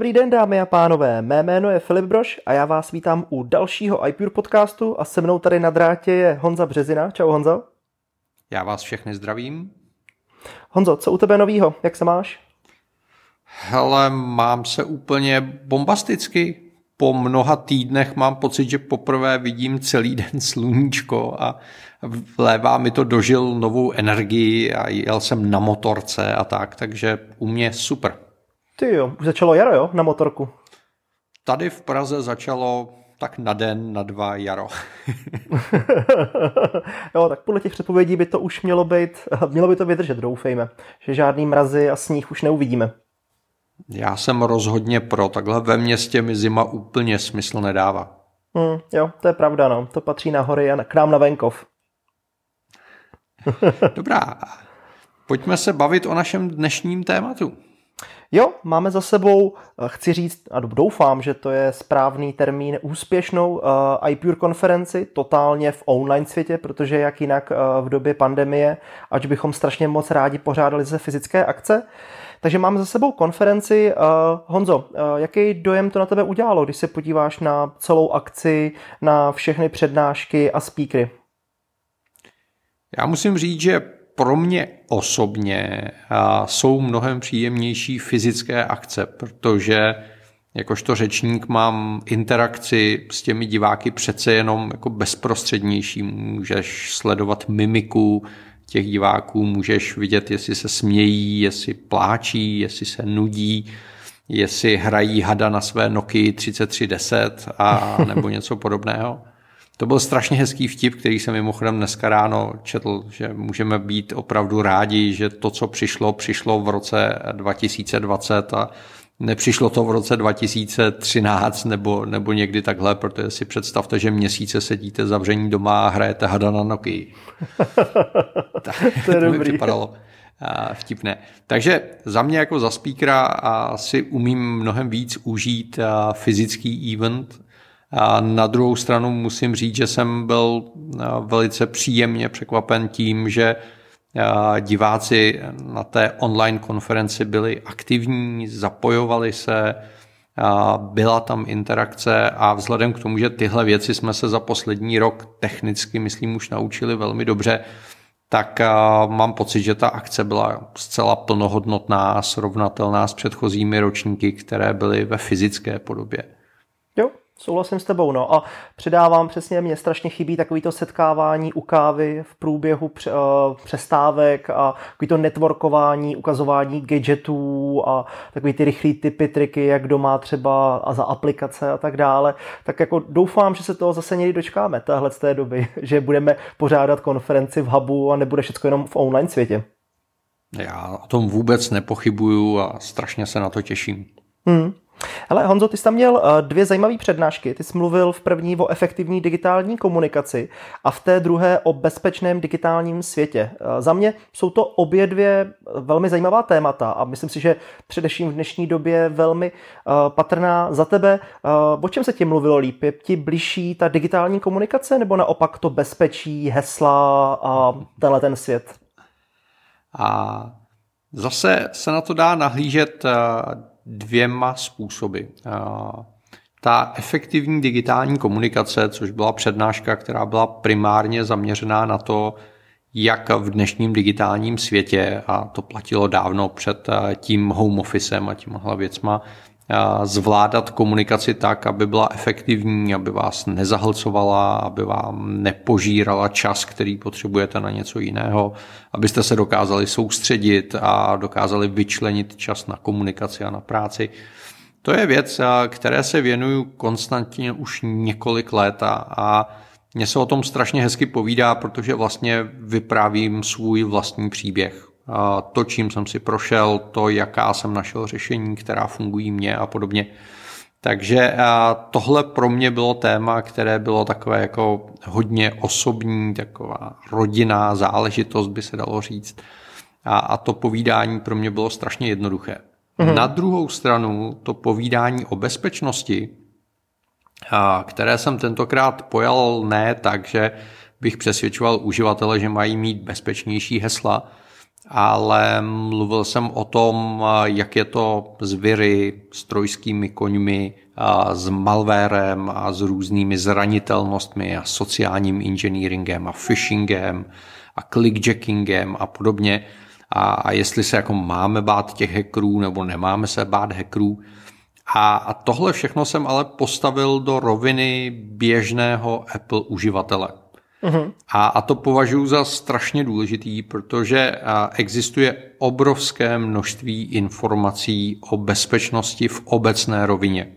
Dobrý den, dámy a pánové, mé jméno je Filip Broš a já vás vítám u dalšího iPure podcastu a se mnou tady na drátě je Honza Březina. Čau Honzo. Já vás všechny zdravím. Honzo, co u tebe novýho? Jak se máš? Hele, mám se úplně bombasticky. Po mnoha týdnech mám pocit, že poprvé vidím celý den sluníčko a vlévá mi to dožil novou energii a jel jsem na motorce a tak, takže u mě super. Ty jo, už začalo jaro, jo, na motorku. Tady v Praze začalo tak na den, na dva jaro. jo, tak podle těch předpovědí by to už mělo být, mělo by to vydržet, doufejme, že žádný mrazy a sníh už neuvidíme. Já jsem rozhodně pro, takhle ve městě mi zima úplně smysl nedává. Hmm, jo, to je pravda, no. To patří na hory a k nám na venkov. Dobrá, pojďme se bavit o našem dnešním tématu. Jo, máme za sebou, eh, chci říct, a doufám, že to je správný termín, úspěšnou uh, iPure konferenci, totálně v online světě, protože jak jinak uh, v době pandemie, ať bychom strašně moc rádi pořádali ze fyzické akce. Takže máme za sebou konferenci. Uh, Honzo, uh, jaký dojem to na tebe udělalo, když se podíváš na celou akci, na všechny přednášky a speakery? Já musím říct, že pro mě osobně jsou mnohem příjemnější fyzické akce, protože jakožto řečník mám interakci s těmi diváky přece jenom jako bezprostřednější. Můžeš sledovat mimiku těch diváků, můžeš vidět, jestli se smějí, jestli pláčí, jestli se nudí, jestli hrají hada na své Nokia 3310 a nebo něco podobného. To byl strašně hezký vtip, který jsem mimochodem dneska ráno četl, že můžeme být opravdu rádi, že to, co přišlo, přišlo v roce 2020 a nepřišlo to v roce 2013 nebo, nebo někdy takhle, protože si představte, že měsíce sedíte zavření doma a hrajete hada na tak, to, je to mi připadalo vtipné. Takže za mě jako za speakera si umím mnohem víc užít fyzický event, a na druhou stranu musím říct, že jsem byl velice příjemně překvapen tím, že diváci na té online konferenci byli aktivní, zapojovali se, byla tam interakce a vzhledem k tomu, že tyhle věci jsme se za poslední rok technicky, myslím, už naučili velmi dobře, tak mám pocit, že ta akce byla zcela plnohodnotná, srovnatelná s předchozími ročníky, které byly ve fyzické podobě. Souhlasím s tebou, no. A předávám přesně, mě strašně chybí takovýto setkávání u kávy v průběhu eh, přestávek a takovýto networkování, ukazování gadgetů a takový ty rychlý typy, triky, jak doma třeba a za aplikace a tak dále. Tak jako doufám, že se toho zase někdy dočkáme, téhle z té doby, že budeme pořádat konferenci v hubu a nebude všechno jenom v online světě. Já o tom vůbec nepochybuju a strašně se na to těším. Hmm. Ale Honzo, ty jsi tam měl eh, dvě zajímavé přednášky. Ty jsi mluvil v první o efektivní digitální komunikaci a v té druhé o bezpečném digitálním světě. Eh, za mě jsou to obě dvě velmi zajímavá témata a myslím si, že především v dnešní době velmi eh, patrná za tebe. O čem se ti mluvilo líp? Je ti blížší ta digitální komunikace nebo naopak to bezpečí, hesla a tenhle ten svět? A zase se na to dá nahlížet dvěma způsoby. Ta efektivní digitální komunikace, což byla přednáška, která byla primárně zaměřená na to, jak v dnešním digitálním světě, a to platilo dávno před tím home officem a tímhle věcma, zvládat komunikaci tak, aby byla efektivní, aby vás nezahlcovala, aby vám nepožírala čas, který potřebujete na něco jiného, abyste se dokázali soustředit a dokázali vyčlenit čas na komunikaci a na práci. To je věc, které se věnuju konstantně už několik let a, mně se o tom strašně hezky povídá, protože vlastně vyprávím svůj vlastní příběh to, čím jsem si prošel, to, jaká jsem našel řešení, která fungují mně a podobně. Takže tohle pro mě bylo téma, které bylo takové jako hodně osobní, taková rodinná záležitost, by se dalo říct. A, a to povídání pro mě bylo strašně jednoduché. Mhm. Na druhou stranu to povídání o bezpečnosti, a, které jsem tentokrát pojal ne tak, že bych přesvědčoval uživatele, že mají mít bezpečnější hesla, ale mluvil jsem o tom, jak je to s viry, s trojskými koňmi, a s malwarem a s různými zranitelnostmi a sociálním engineeringem a phishingem a clickjackingem a podobně. A, jestli se jako máme bát těch hackerů nebo nemáme se bát hackerů. A tohle všechno jsem ale postavil do roviny běžného Apple uživatele. Uh-huh. A, a to považuji za strašně důležitý, protože existuje obrovské množství informací o bezpečnosti v obecné rovině.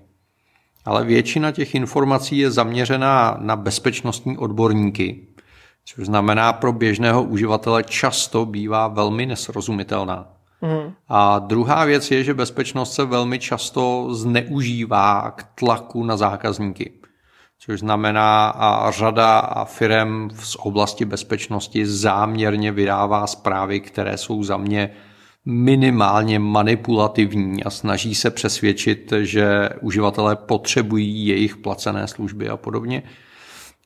Ale většina těch informací je zaměřená na bezpečnostní odborníky, což znamená pro běžného uživatele často bývá velmi nesrozumitelná. Mm. A druhá věc je, že bezpečnost se velmi často zneužívá k tlaku na zákazníky. Což znamená, a řada firm z oblasti bezpečnosti záměrně vydává zprávy, které jsou za mě minimálně manipulativní a snaží se přesvědčit, že uživatelé potřebují jejich placené služby a podobně.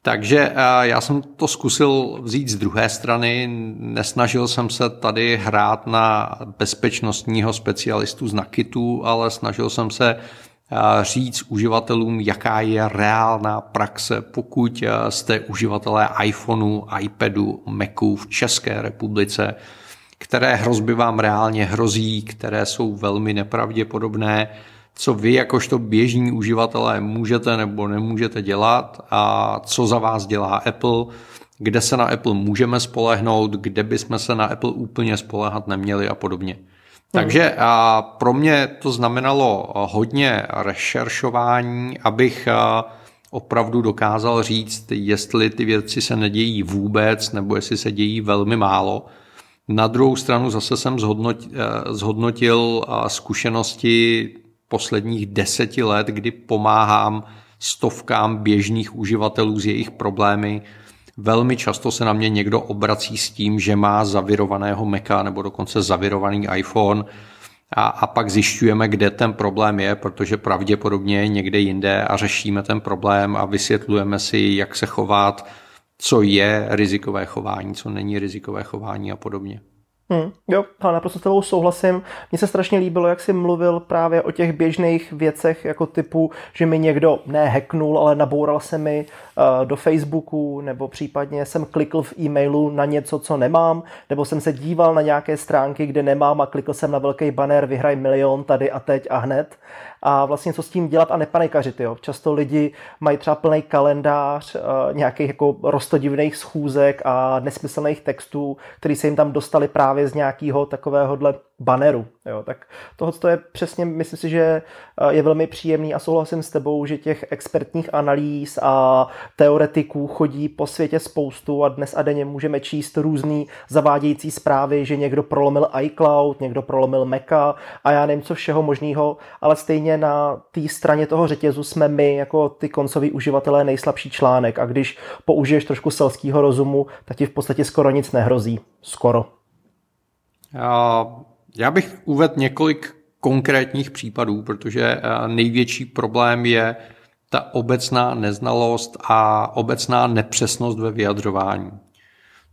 Takže já jsem to zkusil vzít z druhé strany, nesnažil jsem se tady hrát na bezpečnostního specialistu z Nakitu, ale snažil jsem se říct uživatelům, jaká je reálná praxe, pokud jste uživatelé iPhoneu, iPadu, Macu v České republice, které hrozby vám reálně hrozí, které jsou velmi nepravděpodobné, co vy jakožto běžní uživatelé můžete nebo nemůžete dělat a co za vás dělá Apple, kde se na Apple můžeme spolehnout, kde bychom se na Apple úplně spolehat neměli a podobně. Takže a pro mě to znamenalo hodně rešeršování, abych opravdu dokázal říct, jestli ty věci se nedějí vůbec, nebo jestli se dějí velmi málo. Na druhou stranu zase jsem zhodnotil, zhodnotil zkušenosti posledních deseti let, kdy pomáhám stovkám běžných uživatelů s jejich problémy. Velmi často se na mě někdo obrací s tím, že má zavirovaného Maca nebo dokonce zavirovaný iPhone a, a pak zjišťujeme, kde ten problém je, protože pravděpodobně je někde jinde a řešíme ten problém a vysvětlujeme si, jak se chovat, co je rizikové chování, co není rizikové chování a podobně. Hmm, jo, ale naprosto s tebou souhlasím. Mně se strašně líbilo, jak jsi mluvil právě o těch běžných věcech, jako typu, že mi někdo nehacknul, ale naboural se mi do Facebooku, nebo případně jsem klikl v e-mailu na něco, co nemám, nebo jsem se díval na nějaké stránky, kde nemám a klikl jsem na velký banner vyhraj milion tady a teď a hned a vlastně co s tím dělat a nepanikařit. Jo. Často lidi mají třeba plný kalendář uh, nějakých jako rostodivných schůzek a nesmyslných textů, který se jim tam dostali právě z nějakého takovéhohle baneru. Jo, tak tohle je přesně, myslím si, že eh, je velmi příjemný a souhlasím s tebou, že těch expertních analýz a teoretiků chodí po světě spoustu a dnes a denně můžeme číst různý zavádějící zprávy, že někdo prolomil iCloud, někdo prolomil Maca a já nevím co všeho možného, ale stejně na té straně toho řetězu jsme my jako ty koncoví uživatelé nejslabší článek a když použiješ trošku selského rozumu, tak ti v podstatě skoro nic nehrozí. Skoro. Já bych uvedl několik konkrétních případů, protože eh, největší problém je ta obecná neznalost a obecná nepřesnost ve vyjadřování.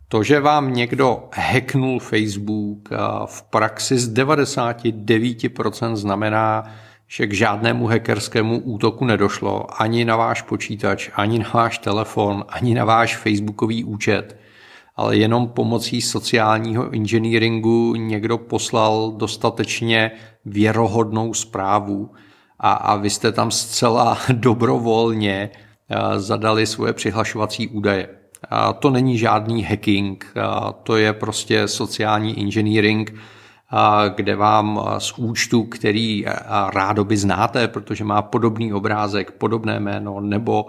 To, že vám někdo hacknul Facebook, eh, v praxi z 99% znamená, že k žádnému hackerskému útoku nedošlo ani na váš počítač, ani na váš telefon, ani na váš facebookový účet ale jenom pomocí sociálního inženýringu někdo poslal dostatečně věrohodnou zprávu a, a vy jste tam zcela dobrovolně eh, zadali svoje přihlašovací údaje. A to není žádný hacking, a to je prostě sociální inženýring, kde vám z účtu, který rádoby znáte, protože má podobný obrázek, podobné jméno nebo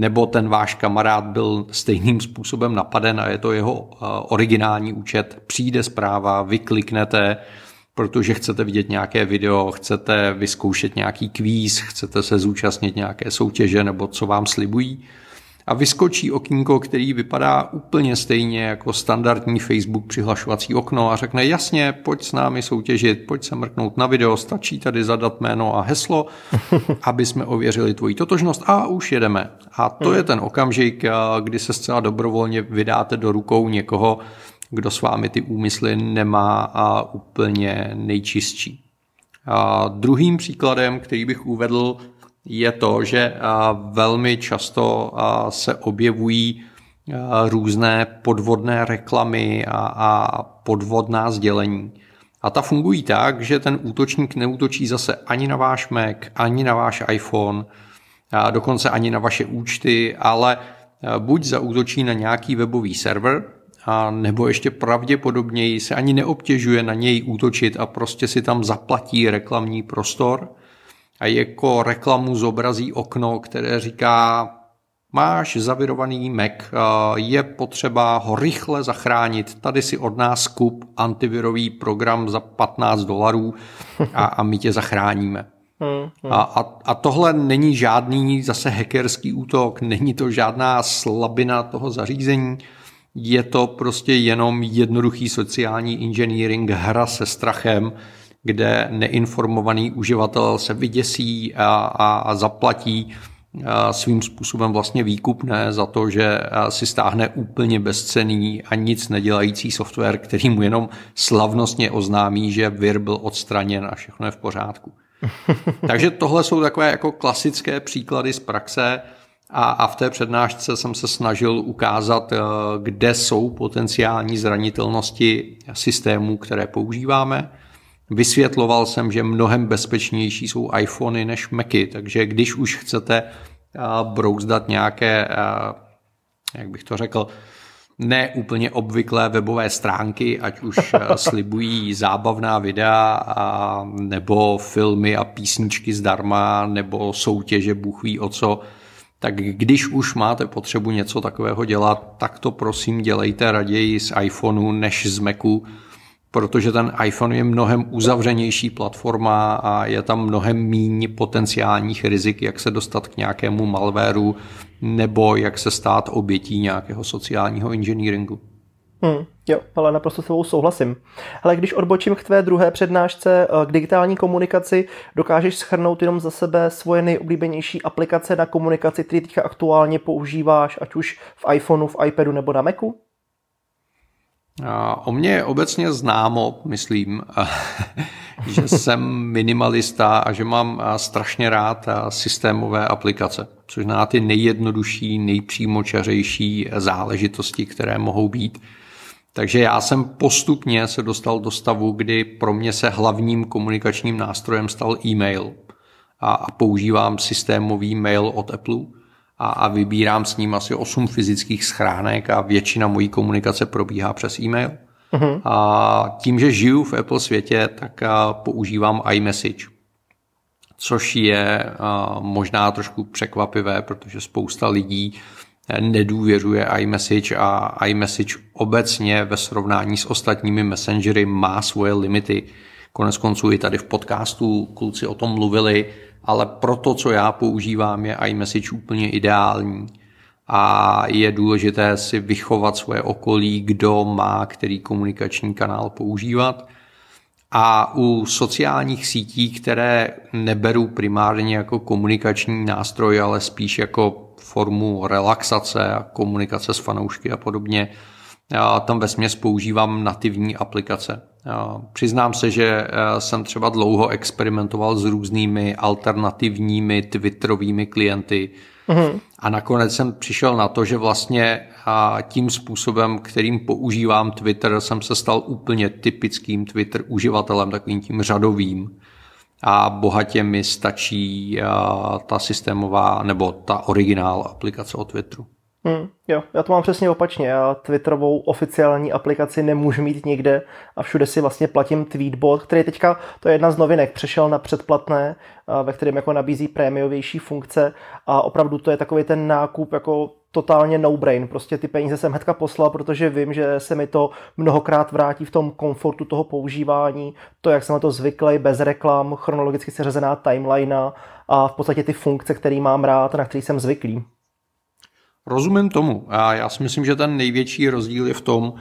nebo ten váš kamarád byl stejným způsobem napaden a je to jeho eh, originální účet, přijde zpráva, vy kliknete, protože chcete vidět nějaké video, chcete vyzkoušet nějaký kvíz, chcete se zúčastnit nějaké soutěže nebo co vám slibují a vyskočí okýnko, který vypadá úplně stejně jako standardní Facebook přihlašovací okno a řekne jasně, pojď s námi soutěžit, pojď se mrknout na video, stačí tady zadat jméno a heslo, aby jsme ověřili tvoji totožnost a už jedeme. A to je ten okamžik, kdy se zcela dobrovolně vydáte do rukou někoho, kdo s vámi ty úmysly nemá a úplně nejčistší. A druhým příkladem, který bych uvedl, je to, že velmi často se objevují různé podvodné reklamy a podvodná sdělení. A ta fungují tak, že ten útočník neútočí zase ani na váš Mac, ani na váš iPhone, a dokonce ani na vaše účty, ale buď zaútočí na nějaký webový server, a nebo ještě pravděpodobněji se ani neobtěžuje na něj útočit a prostě si tam zaplatí reklamní prostor a jako reklamu zobrazí okno, které říká máš zavirovaný Mac, je potřeba ho rychle zachránit, tady si od nás kup antivirový program za 15 dolarů a, a my tě zachráníme. Hmm, hmm. A, a, a tohle není žádný zase hackerský útok, není to žádná slabina toho zařízení, je to prostě jenom jednoduchý sociální engineering, hra se strachem, kde neinformovaný uživatel se vyděsí a, a, a zaplatí svým způsobem vlastně výkupné za to, že si stáhne úplně bezcený a nic nedělající software, který mu jenom slavnostně oznámí, že vir byl odstraněn a všechno je v pořádku. Takže tohle jsou takové jako klasické příklady z praxe a, a v té přednášce jsem se snažil ukázat, eh, kde jsou potenciální zranitelnosti systémů, které používáme. Vysvětloval jsem, že mnohem bezpečnější jsou iPhony než Macy, takže když už chcete eh, brouzdat nějaké, eh, jak bych to řekl, ne úplně obvyklé webové stránky, ať už slibují zábavná videa a, nebo filmy a písničky zdarma, nebo soutěže, Bůh ví o co, tak když už máte potřebu něco takového dělat, tak to prosím dělejte raději z iPhoneu než z Macu, protože ten iPhone je mnohem uzavřenější platforma a je tam mnohem méně potenciálních rizik, jak se dostat k nějakému malwareu nebo jak se stát obětí nějakého sociálního engineeringu. Hmm, jo, ale naprosto s tebou souhlasím. Ale když odbočím k tvé druhé přednášce eh, k digitální komunikaci, dokážeš schrnout jenom za sebe svoje nejoblíbenější aplikace na komunikaci, které teďka aktuálně používáš, ať už v iPhoneu, v iPadu nebo na Macu? O mě je obecně známo, myslím, že jsem minimalista a že mám strašně rád systémové aplikace, což na ty nejjednodušší, nejpřímočařejší záležitosti, které mohou být. Takže já jsem postupně se dostal do stavu, kdy pro mě se hlavním komunikačním nástrojem stal e-mail a používám systémový mail od Apple a, a vybírám s ním asi 8 fyzických schránek a většina mojí komunikace probíhá přes e-mail. Uh-huh. A tím, že žiju v Apple světě, tak používám iMessage, což je možná trošku překvapivé, protože spousta lidí nedůvěřuje iMessage a iMessage obecně ve srovnání s ostatními messengery má svoje limity. Konec konců i tady v podcastu kluci o tom mluvili, ale pro to, co já používám, je iMessage úplně ideální. A je důležité si vychovat svoje okolí, kdo má který komunikační kanál používat. A u sociálních sítí, které neberu primárně jako komunikační nástroj, ale spíš jako formu relaxace a komunikace s fanoušky a podobně, já tam ve směs používám nativní aplikace. Přiznám se, že eh, jsem třeba dlouho experimentoval s různými alternativními Twitterovými klienty mm-hmm. a nakonec jsem přišel na to, že vlastně tím způsobem, kterým používám Twitter, jsem se stal úplně typickým Twitter uživatelem, takovým tím řadovým a bohatě mi stačí ta systémová nebo ta originál aplikace od Twitteru. Hmm, jo, já to mám přesně opačně. Já Twitterovou oficiální aplikaci nemůžu mít nikde a všude si vlastně platím Tweetbot, který teďka, to je jedna z novinek, přešel na předplatné, ve kterém jako nabízí prémiovější funkce a opravdu to je takový ten nákup jako totálně no-brain. Prostě ty peníze jsem hnedka poslal, protože vím, že se mi to mnohokrát vrátí v tom komfortu toho používání, to, jak jsem na to zvyklý, bez reklam, chronologicky seřazená timeline a v podstatě ty funkce, které mám rád, na který jsem zvyklý. Rozumím tomu. A já si myslím, že ten největší rozdíl je v tom,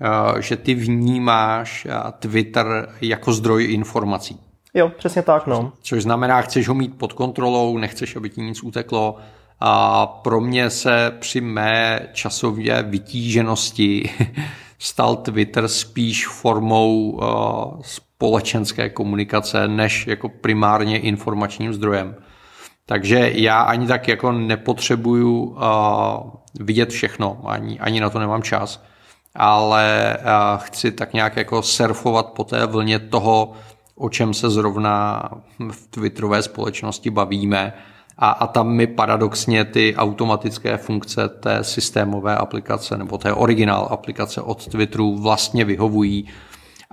eh, že ty vnímáš eh, Twitter jako zdroj informací. Jo, přesně tak, no. Což znamená, chceš ho mít pod kontrolou, nechceš, aby ti nic uteklo. A pro mě se při mé časově vytíženosti stal Twitter spíš formou uh, společenské komunikace, než jako primárně informačním zdrojem. Takže já ani tak jako nepotřebuju uh, vidět všechno, ani, ani na to nemám čas, ale uh, chci tak nějak jako surfovat po té vlně toho, o čem se zrovna v Twitterové společnosti bavíme. A, a tam mi paradoxně ty automatické funkce té systémové aplikace nebo té originál aplikace od Twitteru vlastně vyhovují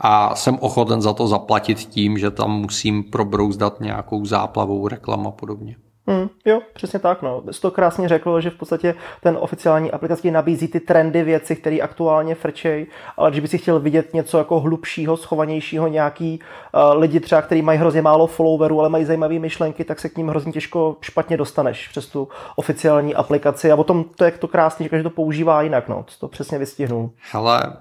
a jsem ochoten za to zaplatit tím, že tam musím probrouzdat nějakou záplavou reklam a podobně. Hmm, jo, přesně tak. No. Jsi to krásně řekl, že v podstatě ten oficiální aplikace nabízí ty trendy věci, které aktuálně frčej, ale když by si chtěl vidět něco jako hlubšího, schovanějšího, nějaký uh, lidi třeba, kteří mají hrozně málo followerů, ale mají zajímavé myšlenky, tak se k ním hrozně těžko špatně dostaneš přes tu oficiální aplikaci. A o tom to, jak to krásně že to používá jinak. No. To přesně vystihnul. Hele,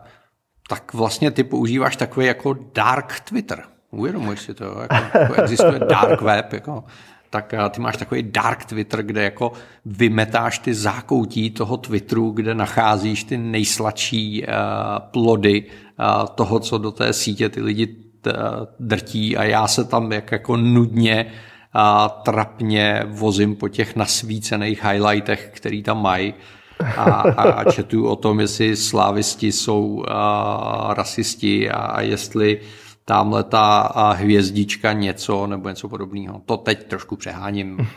tak vlastně ty používáš takový jako dark Twitter. Uvědomuješ si to? Jako, jako existuje dark web, jako tak eh, ty máš takový dark Twitter, kde jako vymetáš ty zákoutí toho Twitteru, kde nacházíš ty nejsladší uh, plody uh, toho, co do té sítě ty lidi t, drtí a já se tam jak jako nudně a trapně vozím po těch nasvícených highlightech, který tam mají a, a četu o tom, jestli slávisti jsou a, rasisti a, a jestli tamhle ta hvězdička něco nebo něco podobného. To teď trošku přeháním.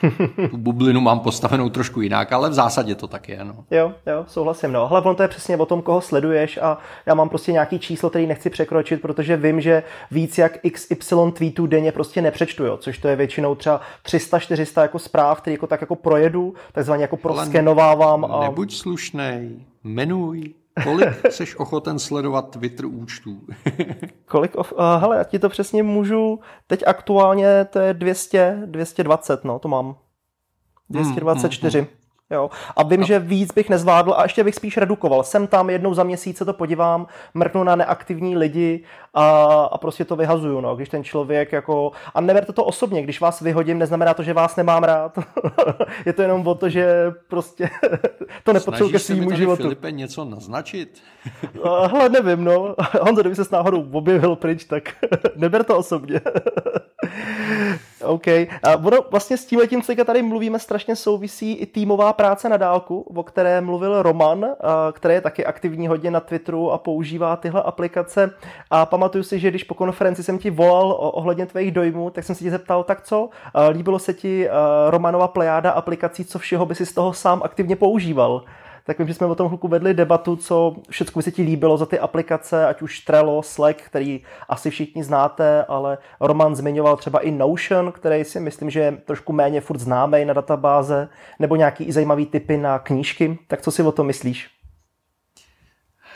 Tu bublinu mám postavenou trošku jinak, ale v zásadě to tak je. No. Jo, jo, souhlasím. No. Hlavně on to je přesně o tom, koho sleduješ a já mám prostě nějaký číslo, který nechci překročit, protože vím, že víc jak XY tweetů denně prostě nepřečtu, jo, což to je většinou třeba 300-400 jako zpráv, který jako tak jako projedu, takzvaně jako proskenovávám. A... Nebuď slušnej, jmenuj. Kolik jsi ochoten sledovat Twitter účtů? Kolik? Of, uh, hele, já ti to přesně můžu. Teď aktuálně to je 200, 220, no, to mám. 224. Hmm, hmm, hmm. Jo. A vím, no. že víc bych nezvládl a ještě bych spíš redukoval. Jsem tam jednou za měsíc se to podívám, mrknu na neaktivní lidi a, a prostě to vyhazuju. No. Když ten člověk jako... A neberte to osobně, když vás vyhodím, neznamená to, že vás nemám rád. je to jenom o to, že prostě to nepotřebuji ke svýmu životu. Filipe něco naznačit? Hele, nevím, no. Honzo, kdyby se s náhodou objevil pryč, tak neber to osobně. OK. A ono vlastně s tím letím, co tady mluvíme, strašně souvisí i týmová práce na dálku, o které mluvil Roman, který je taky aktivní hodně na Twitteru a používá tyhle aplikace. A pamatuju si, že když po konferenci jsem ti volal ohledně tvých dojmů, tak jsem si tě zeptal, tak co? Líbilo se ti Romanova plejáda aplikací, co všeho by si z toho sám aktivně používal? Tak vím, že jsme o tom chvilku vedli debatu, co všechno by se ti líbilo za ty aplikace, ať už Trello, Slack, který asi všichni znáte, ale Roman zmiňoval třeba i Notion, který si myslím, že je trošku méně furt známý na databáze, nebo nějaký i zajímavý typy na knížky. Tak co si o tom myslíš?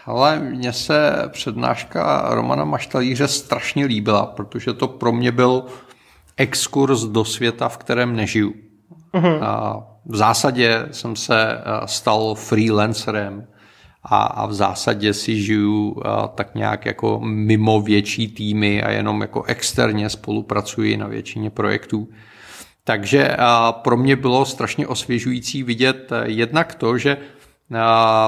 Ale mně se přednáška Romana Maštalíře strašně líbila, protože to pro mě byl exkurs do světa, v kterém nežiju. Mm-hmm. A v zásadě jsem se eh, stal freelancerem a, a v zásadě si žiju eh, tak nějak jako mimo větší týmy a jenom jako externě spolupracuji na většině projektů. Takže eh, pro mě bylo strašně osvěžující vidět jednak to, že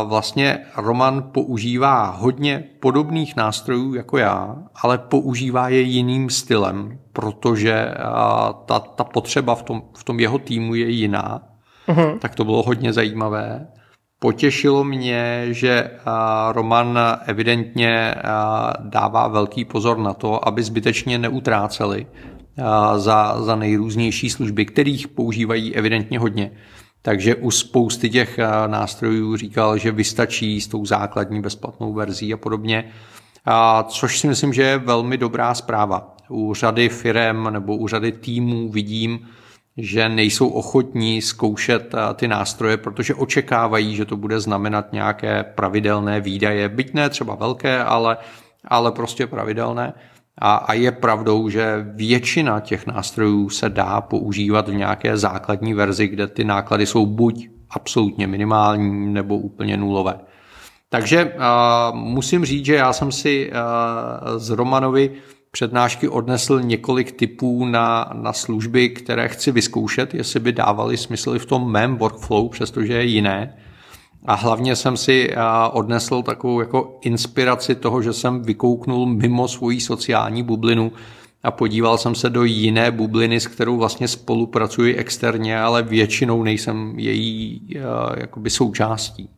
vlastně Roman používá hodně podobných nástrojů jako já, ale používá je jiným stylem, protože ta, ta potřeba v tom, v tom jeho týmu je jiná mm-hmm. tak to bylo hodně zajímavé. Potěšilo mě, že Roman evidentně dává velký pozor na to, aby zbytečně neutráceli za, za nejrůznější služby, kterých používají evidentně hodně. Takže u spousty těch nástrojů říkal, že vystačí s tou základní bezplatnou verzí a podobně, a což si myslím, že je velmi dobrá zpráva. U řady firem nebo u řady týmů vidím, že nejsou ochotní zkoušet eh, ty nástroje, protože očekávají, že to bude znamenat nějaké pravidelné výdaje, byť ne třeba velké, ale, ale prostě pravidelné. A, a je pravdou, že většina těch nástrojů se dá používat v nějaké základní verzi, kde ty náklady jsou buď absolutně minimální nebo úplně nulové. Takže uh, musím říct, že já jsem si uh, z Romanovi přednášky odnesl několik typů na, na služby, které chci vyzkoušet, jestli by dávaly smysl i v tom mém workflow, přestože je jiné. A hlavně jsem si odnesl takovou jako inspiraci toho, že jsem vykouknul mimo svoji sociální bublinu a podíval jsem se do jiné bubliny, s kterou vlastně spolupracuji externě, ale většinou nejsem její jakoby součástí.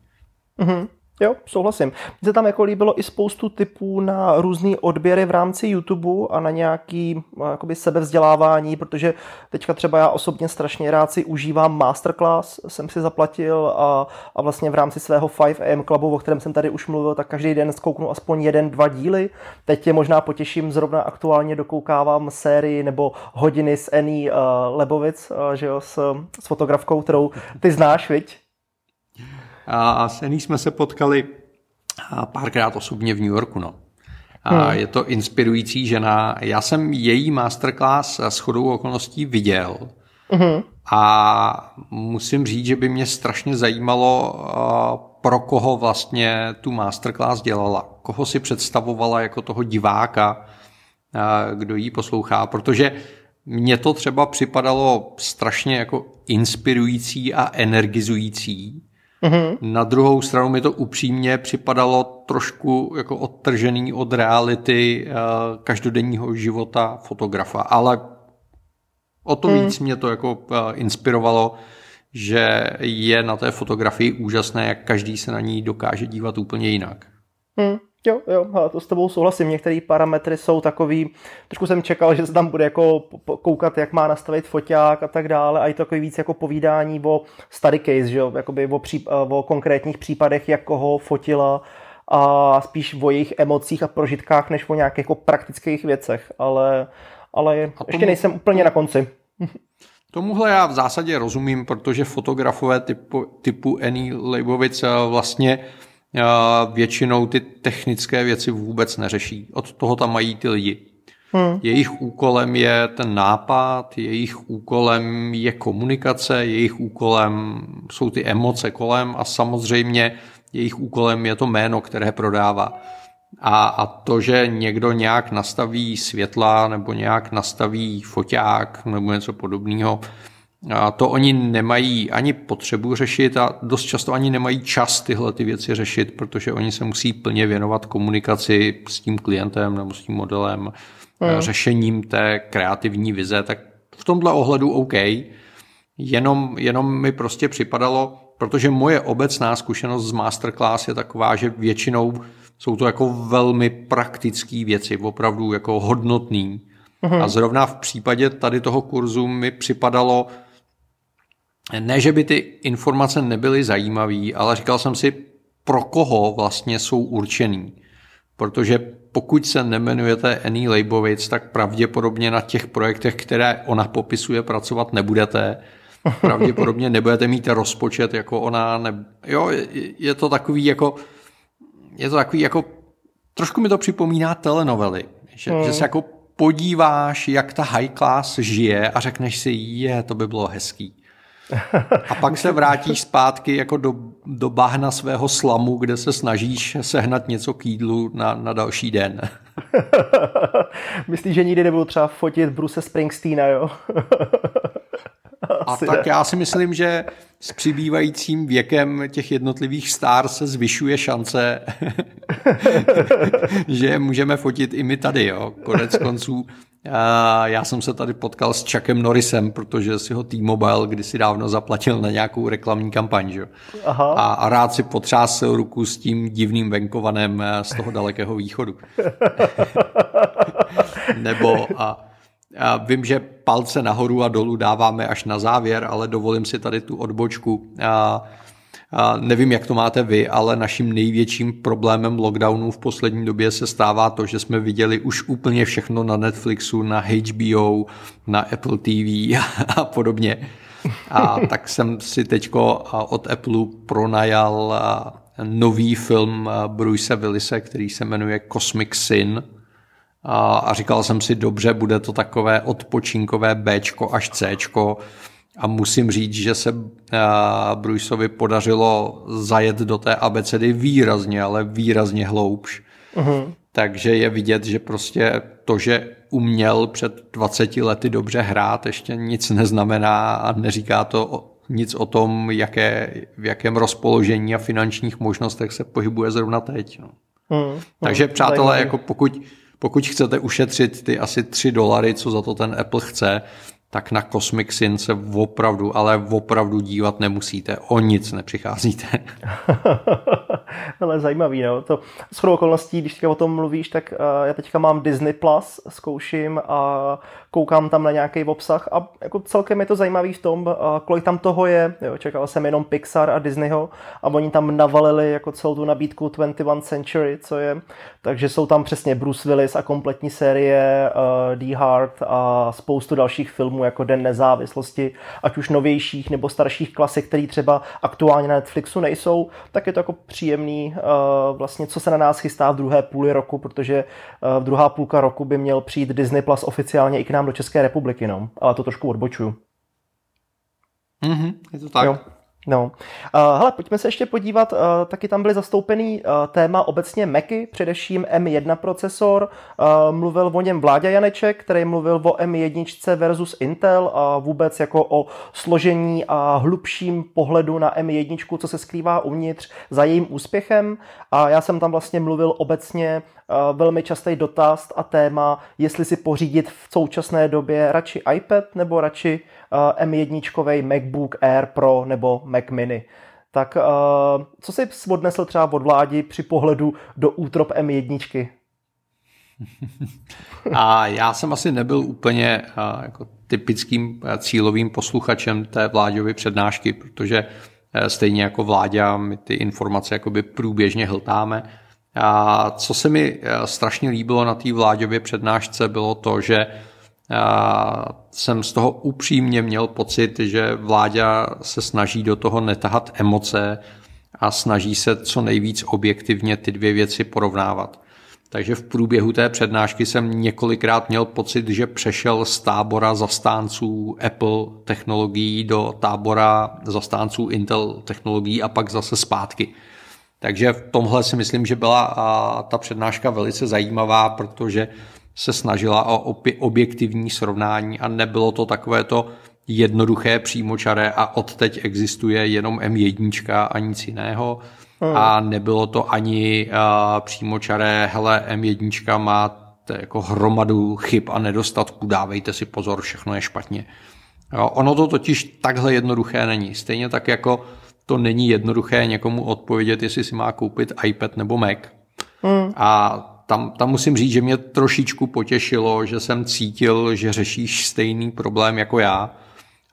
Mm-hmm. Jo, souhlasím. Mně se tam jako líbilo i spoustu typů na různé odběry v rámci YouTube a na nějaký eh, jakoby sebevzdělávání, protože teďka třeba já osobně strašně rád si užívám masterclass, jsem si zaplatil a, a vlastně v rámci svého 5am klubu, o kterém jsem tady už mluvil, tak každý den zkouknu aspoň jeden, dva díly. Teď je možná potěším, zrovna aktuálně dokoukávám sérii nebo hodiny s Annie uh, Lebovic, uh, že jo, s, s fotografkou, kterou ty znáš, viď? A s Annie jsme se potkali párkrát osobně v New Yorku. No. A hmm. Je to inspirující žena. Já jsem její masterclass s chodou okolností viděl. Hmm. A musím říct, že by mě strašně zajímalo, pro koho vlastně tu masterclass dělala. Koho si představovala jako toho diváka, kdo jí poslouchá. Protože mně to třeba připadalo strašně jako inspirující a energizující. Mm-hmm. Na druhou stranu mi to upřímně připadalo trošku jako odtržený od reality uh, každodenního života fotografa, ale o to mm. víc mě to jako uh, inspirovalo, že je na té fotografii úžasné, jak každý se na ní dokáže dívat úplně jinak. Mm. Jo, jo, hele, to s tebou souhlasím. Některé parametry jsou takový, trošku jsem čekal, že se tam bude jako koukat, jak má nastavit foťák a tak dále, a je to takový víc jako povídání o study case, že jo, jakoby o, pří, o konkrétních případech, jak koho fotila a spíš o jejich emocích a prožitkách, než o nějakých jako praktických věcech, ale, ale tomu, ještě nejsem úplně na konci. Tomuhle já v zásadě rozumím, protože fotografové typu, typu Annie Leibovic vlastně většinou ty technické věci vůbec neřeší. Od toho tam mají ty lidi. Hmm. Jejich úkolem je ten nápad, jejich úkolem je komunikace, jejich úkolem jsou ty emoce kolem a samozřejmě jejich úkolem je to jméno, které prodává. A, a to, že někdo nějak nastaví světla nebo nějak nastaví foťák nebo něco podobného, a to oni nemají ani potřebu řešit a dost často ani nemají čas tyhle ty věci řešit, protože oni se musí plně věnovat komunikaci s tím klientem nebo s tím modelem, mm. řešením té kreativní vize, tak v tomhle ohledu OK. Jenom, jenom mi prostě připadalo, protože moje obecná zkušenost z masterclass je taková, že většinou jsou to jako velmi praktické věci, opravdu jako hodnotný. Mm. A zrovna v případě tady toho kurzu mi připadalo, ne, že by ty informace nebyly zajímavé, ale říkal jsem si, pro koho vlastně jsou určený. Protože pokud se nemenujete Annie Leibovic, tak pravděpodobně na těch projektech, které ona popisuje, pracovat nebudete. Pravděpodobně nebudete mít rozpočet jako ona. Ne... Jo, je to takový jako, je to takový jako, trošku mi to připomíná telenovely, že, hmm. že se jako podíváš, jak ta high class žije a řekneš si, je, to by bylo hezký. A pak se vrátíš zpátky jako do, do bahna svého slamu, kde se snažíš sehnat něco k jídlu na, na další den. Myslíš, že nikdy nebudu třeba fotit Bruce Springsteena, jo? A tak já si myslím, že s přibývajícím věkem těch jednotlivých star se zvyšuje šance, že můžeme fotit i my tady. Jo. Konec konců já jsem se tady potkal s Chuckem Norrisem, protože si ho T-Mobile kdysi dávno zaplatil na nějakou reklamní kampaň. Že? Aha. A, a rád si potřásl ruku s tím divným venkovanem eh, z toho dalekého východu. Nebo a, a vím, že palce nahoru a dolů dáváme až na závěr, ale dovolím si tady tu odbočku. A, a nevím, jak to máte vy, ale naším největším problémem lockdownu v poslední době se stává to, že jsme viděli už úplně všechno na Netflixu, na HBO, na Apple TV a podobně. A tak jsem si teďko od Apple pronajal nový film Bruce Willise, který se jmenuje Cosmic Sin. A říkal jsem si, dobře, bude to takové odpočinkové Bčko až Cčko a musím říct, že se eh, Bruceovi podařilo zajet do té abecedy výrazně, ale výrazně hloubš. Uh-huh. Takže je vidět, že prostě to, že uměl před 20 lety dobře hrát, ještě nic neznamená a neříká to nic o tom, jaké, v jakém rozpoložení a finančních možnostech se pohybuje zrovna teď. No. Hmm, Takže přátelé, jako pokud, pokud chcete ušetřit ty asi 3 dolary, co za to ten Apple chce, tak na Cosmic Sin se opravdu, ale opravdu dívat nemusíte. O nic nepřicházíte. ale zajímavý, no. To s okolností, když teďka o tom mluvíš, tak uh, já teďka mám Disney Plus, zkouším a koukám tam na nějaký obsah a jako celkem je to zajímavý v tom, uh, kolik tam toho je. Jo, čekal jsem jenom Pixar a Disneyho a oni tam navalili jako celou tu nabídku 21 Century, co je. Takže jsou tam přesně Bruce Willis a kompletní série uh, D. Hard a spoustu dalších filmů jako Den nezávislosti, ať už novějších nebo starších klasik, který třeba aktuálně na Netflixu nejsou, tak je to jako příjemný uh, vlastně, co se na nás chystá v druhé půli roku, protože uh, v druhá půlka roku by měl přijít Disney Plus oficiálně i k nám do České republiky, no. Ale to trošku odbočuju. Mm-hmm, je to tak. Jo. No, uh, hele, pojďme se ještě podívat, uh, taky tam byly zastoupený uh, téma obecně Macy, především M1 procesor, mluvil o něm Vláďa Janeček, který mluvil o M1 versus Intel a vůbec jako o složení a hlubším pohledu na M1, co se skrývá uvnitř za jejím úspěchem. A já jsem tam vlastně mluvil obecně velmi častý dotaz a téma, jestli si pořídit v současné době radši iPad nebo radši M1 MacBook Air Pro nebo Mac Mini. Tak co si odnesl třeba od vládi při pohledu do útrop M1? A já jsem asi nebyl úplně jako typickým cílovým posluchačem té vláďovy přednášky, protože stejně jako vláďa my ty informace jakoby průběžně hltáme a co se mi eh, strašně líbilo na té vláďově přednášce, bylo to, že eh, jsem z toho upřímně měl pocit, že vláďa se snaží do toho netahat emoce a snaží se co nejvíc objektivně ty dvě věci porovnávat. Takže v průběhu té přednášky jsem několikrát měl pocit, že přešel z tábora zastánců Apple technologií do tábora zastánců Intel technologií a pak zase zpátky. Takže v tomhle si myslím, že byla ta přednáška velice zajímavá, protože se snažila o objektivní srovnání a nebylo to takové to jednoduché přímočaré a odteď existuje jenom M1 a nic jiného. Hmm. A nebylo to ani přímočaré, hele, M1 má jako hromadu chyb a nedostatků, dávejte si pozor, všechno je špatně. Jo, ono to totiž takhle jednoduché není. Stejně tak jako to není jednoduché někomu odpovědět, jestli si má koupit iPad nebo Mac. Hmm. A tam, tam musím říct, že mě trošičku potěšilo, že jsem cítil, že řešíš stejný problém jako já.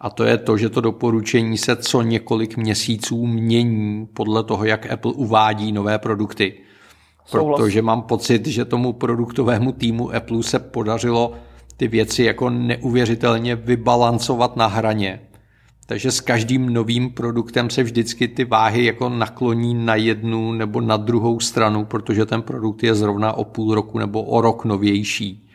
A to je to, že to doporučení se co několik měsíců mění podle toho, jak Apple uvádí nové produkty. Protože mám pocit, že tomu produktovému týmu Apple se podařilo ty věci jako neuvěřitelně vybalancovat na hraně takže s každým novým produktem se vždycky ty váhy jako nakloní na jednu nebo na druhou stranu, protože ten produkt je zrovna o půl roku nebo o rok novější.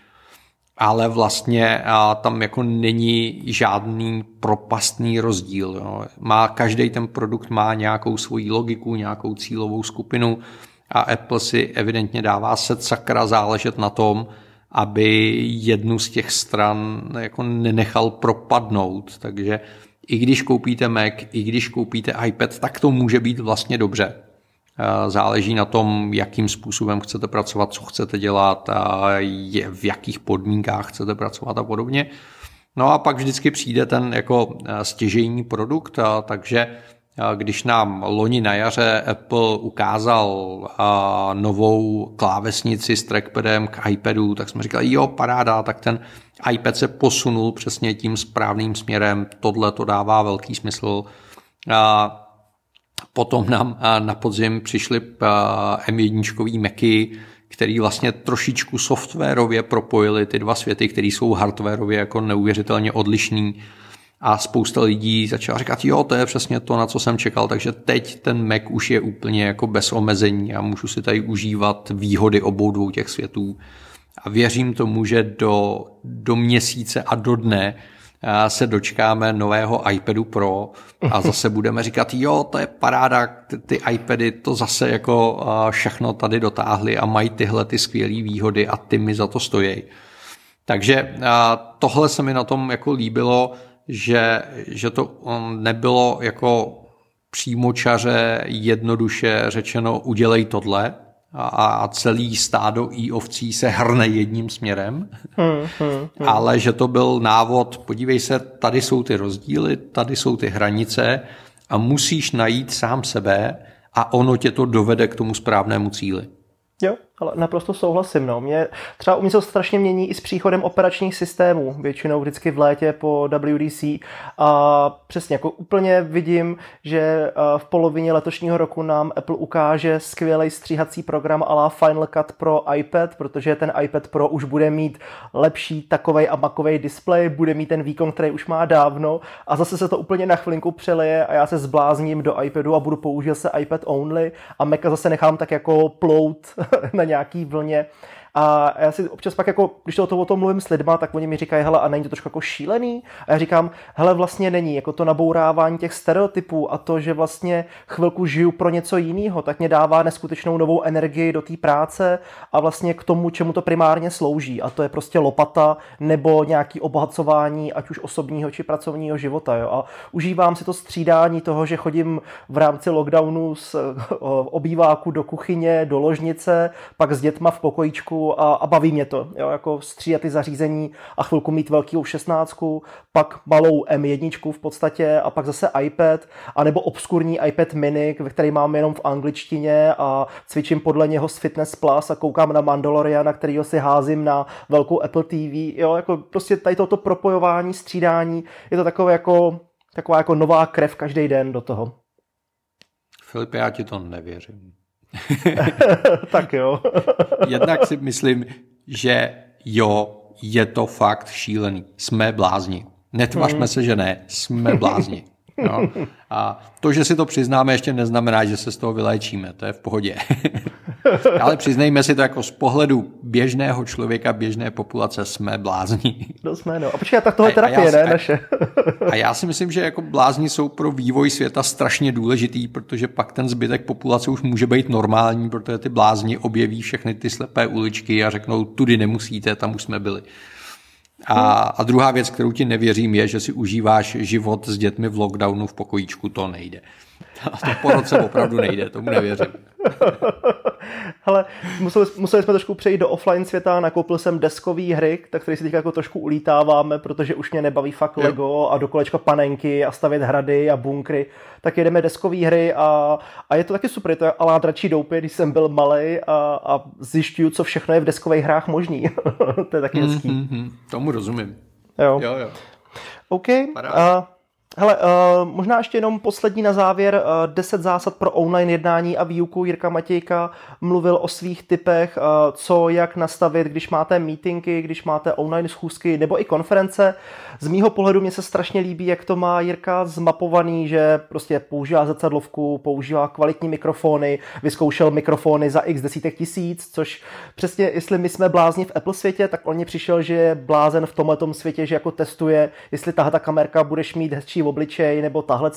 Ale vlastně tam jako není žádný propastný rozdíl. Jo. Má, každý ten produkt má nějakou svoji logiku, nějakou cílovou skupinu a Apple si evidentně dává se sakra záležet na tom, aby jednu z těch stran jako nenechal propadnout. Takže i když koupíte Mac, i když koupíte iPad, tak to může být vlastně dobře. Záleží na tom, jakým způsobem chcete pracovat, co chcete dělat, a v jakých podmínkách chcete pracovat a podobně. No a pak vždycky přijde ten jako stěžejní produkt, takže když nám loni na jaře Apple ukázal novou klávesnici s trackpadem k iPadu, tak jsme říkali, jo, paráda, tak ten iPad se posunul přesně tím správným směrem, tohle to dává velký smysl. Potom nám na podzim přišly M1 Macy, který vlastně trošičku softwarově propojili ty dva světy, které jsou hardwarově jako neuvěřitelně odlišný a spousta lidí začala říkat, jo, to je přesně to, na co jsem čekal, takže teď ten Mac už je úplně jako bez omezení a můžu si tady užívat výhody obou dvou těch světů. A věřím tomu, že do, do měsíce a do dne se dočkáme nového iPadu Pro a zase budeme říkat, jo, to je paráda, ty, iPady to zase jako všechno tady dotáhly a mají tyhle ty skvělé výhody a ty mi za to stojí. Takže tohle se mi na tom jako líbilo, že, že to nebylo jako přímočaře jednoduše řečeno udělej tohle a, a celý stádo i ovcí se hrne jedním směrem, hmm, hmm, hmm. ale že to byl návod, podívej se, tady jsou ty rozdíly, tady jsou ty hranice a musíš najít sám sebe a ono tě to dovede k tomu správnému cíli. Jo, ale naprosto souhlasím. No. Mě třeba umysl strašně mění i s příchodem operačních systémů, většinou vždycky v létě po WDC. A přesně, jako úplně vidím, že eh, v polovině letošního roku nám Apple ukáže skvělý stříhací program a Final Cut pro iPad, protože ten iPad Pro už bude mít lepší takovej a makový displej, bude mít ten výkon, který už má dávno a zase se to úplně na chvilinku přeleje a já se zblázním do iPadu a budu použít se iPad only a Maca zase nechám tak jako plout na nějaký vlně a já si občas pak jako, když to o tom mluvím s lidma, tak oni mi říkají, hele, a není to trošku jako šílený? A já říkám, hele, vlastně není, jako to nabourávání těch stereotypů a to, že vlastně chvilku žiju pro něco jiného, tak mě dává neskutečnou novou energii do té práce a vlastně k tomu, čemu to primárně slouží. A to je prostě lopata nebo nějaký obohacování, ať už osobního či pracovního života. Jo? A užívám si to střídání toho, že chodím v rámci lockdownu z obýváku do kuchyně, do ložnice, pak s dětma v pokojíčku a, a baví mě to, jo, jako střídat ty zařízení a chvilku mít velkou 16, pak malou M1 v podstatě a pak zase iPad, anebo obskurní iPad mini, který mám jenom v angličtině a cvičím podle něho z Fitness Plus a koukám na Mandaloriana, kterýho si házím na velkou Apple TV, jo, jako prostě tady toto propojování, střídání, je to takové jako, taková jako nová krev každý den do toho. Filip, já ti to nevěřím. tak jo. Jednak si myslím, že jo, je to fakt šílený. Jsme blázni. Netvařme hmm. se, že ne. Jsme blázni. No. A to, že si to přiznáme, ještě neznamená, že se z toho vyléčíme. To je v pohodě. Ale přiznejme si to jako z pohledu běžného člověka, běžné populace, jsme blázni. No jsme, no. A počkej, tak tohle terapie, ne, naše. a já si myslím, že jako blázni jsou pro vývoj světa strašně důležitý, protože pak ten zbytek populace už může být normální, protože ty blázni objeví všechny ty slepé uličky a řeknou, tudy nemusíte, tam už jsme byli. A, a druhá věc, kterou ti nevěřím, je, že si užíváš život s dětmi v lockdownu v pokojíčku, to nejde. A to po roce opravdu nejde, tomu nevěřím. Hele, museli, museli jsme trošku přejít do offline světa, nakoupil jsem deskový hry, tak který si teď jako trošku ulítáváme, protože už mě nebaví fakt Lego a dokolečka panenky a stavět hrady a bunkry, tak jedeme deskové hry a, a je to taky super, je to alá dračí doupě, když jsem byl malý a, a zjišťuju, co všechno je v deskových hrách možný. to je taky hezký. Mm-hmm, tomu rozumím. Jo. jo, jo. OK. A Hele, uh, možná ještě jenom poslední na závěr. Uh, 10 zásad pro online jednání a výuku. Jirka Matějka mluvil o svých typech, uh, co, jak nastavit, když máte meetingy, když máte online schůzky nebo i konference. Z mýho pohledu mě se strašně líbí, jak to má Jirka zmapovaný, že prostě používá zrcadlovku, používá kvalitní mikrofony, vyzkoušel mikrofony za x desítek tisíc, což přesně, jestli my jsme blázni v Apple světě, tak on mě přišel, že je blázen v tomhle světě, že jako testuje, jestli tahle ta kamerka budeš mít hezčí obličej, nebo tahle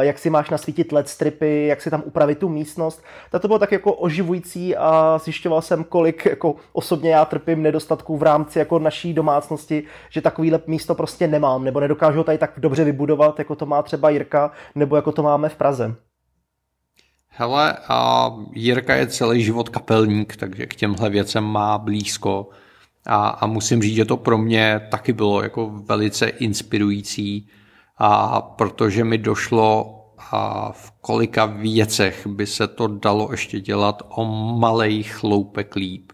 jak si máš nasvítit LED stripy, jak si tam upravit tu místnost. Tak to bylo tak jako oživující a zjišťoval jsem, kolik jako osobně já trpím nedostatků v rámci jako naší domácnosti, že takovýhle místo prostě nemám, nebo nedokážu ho tady tak dobře vybudovat, jako to má třeba Jirka, nebo jako to máme v Praze. Hele, a Jirka je celý život kapelník, takže k těmhle věcem má blízko. A, a musím říct, že to pro mě taky bylo jako velice inspirující a protože mi došlo a v kolika věcech by se to dalo ještě dělat o malej chloupek líp.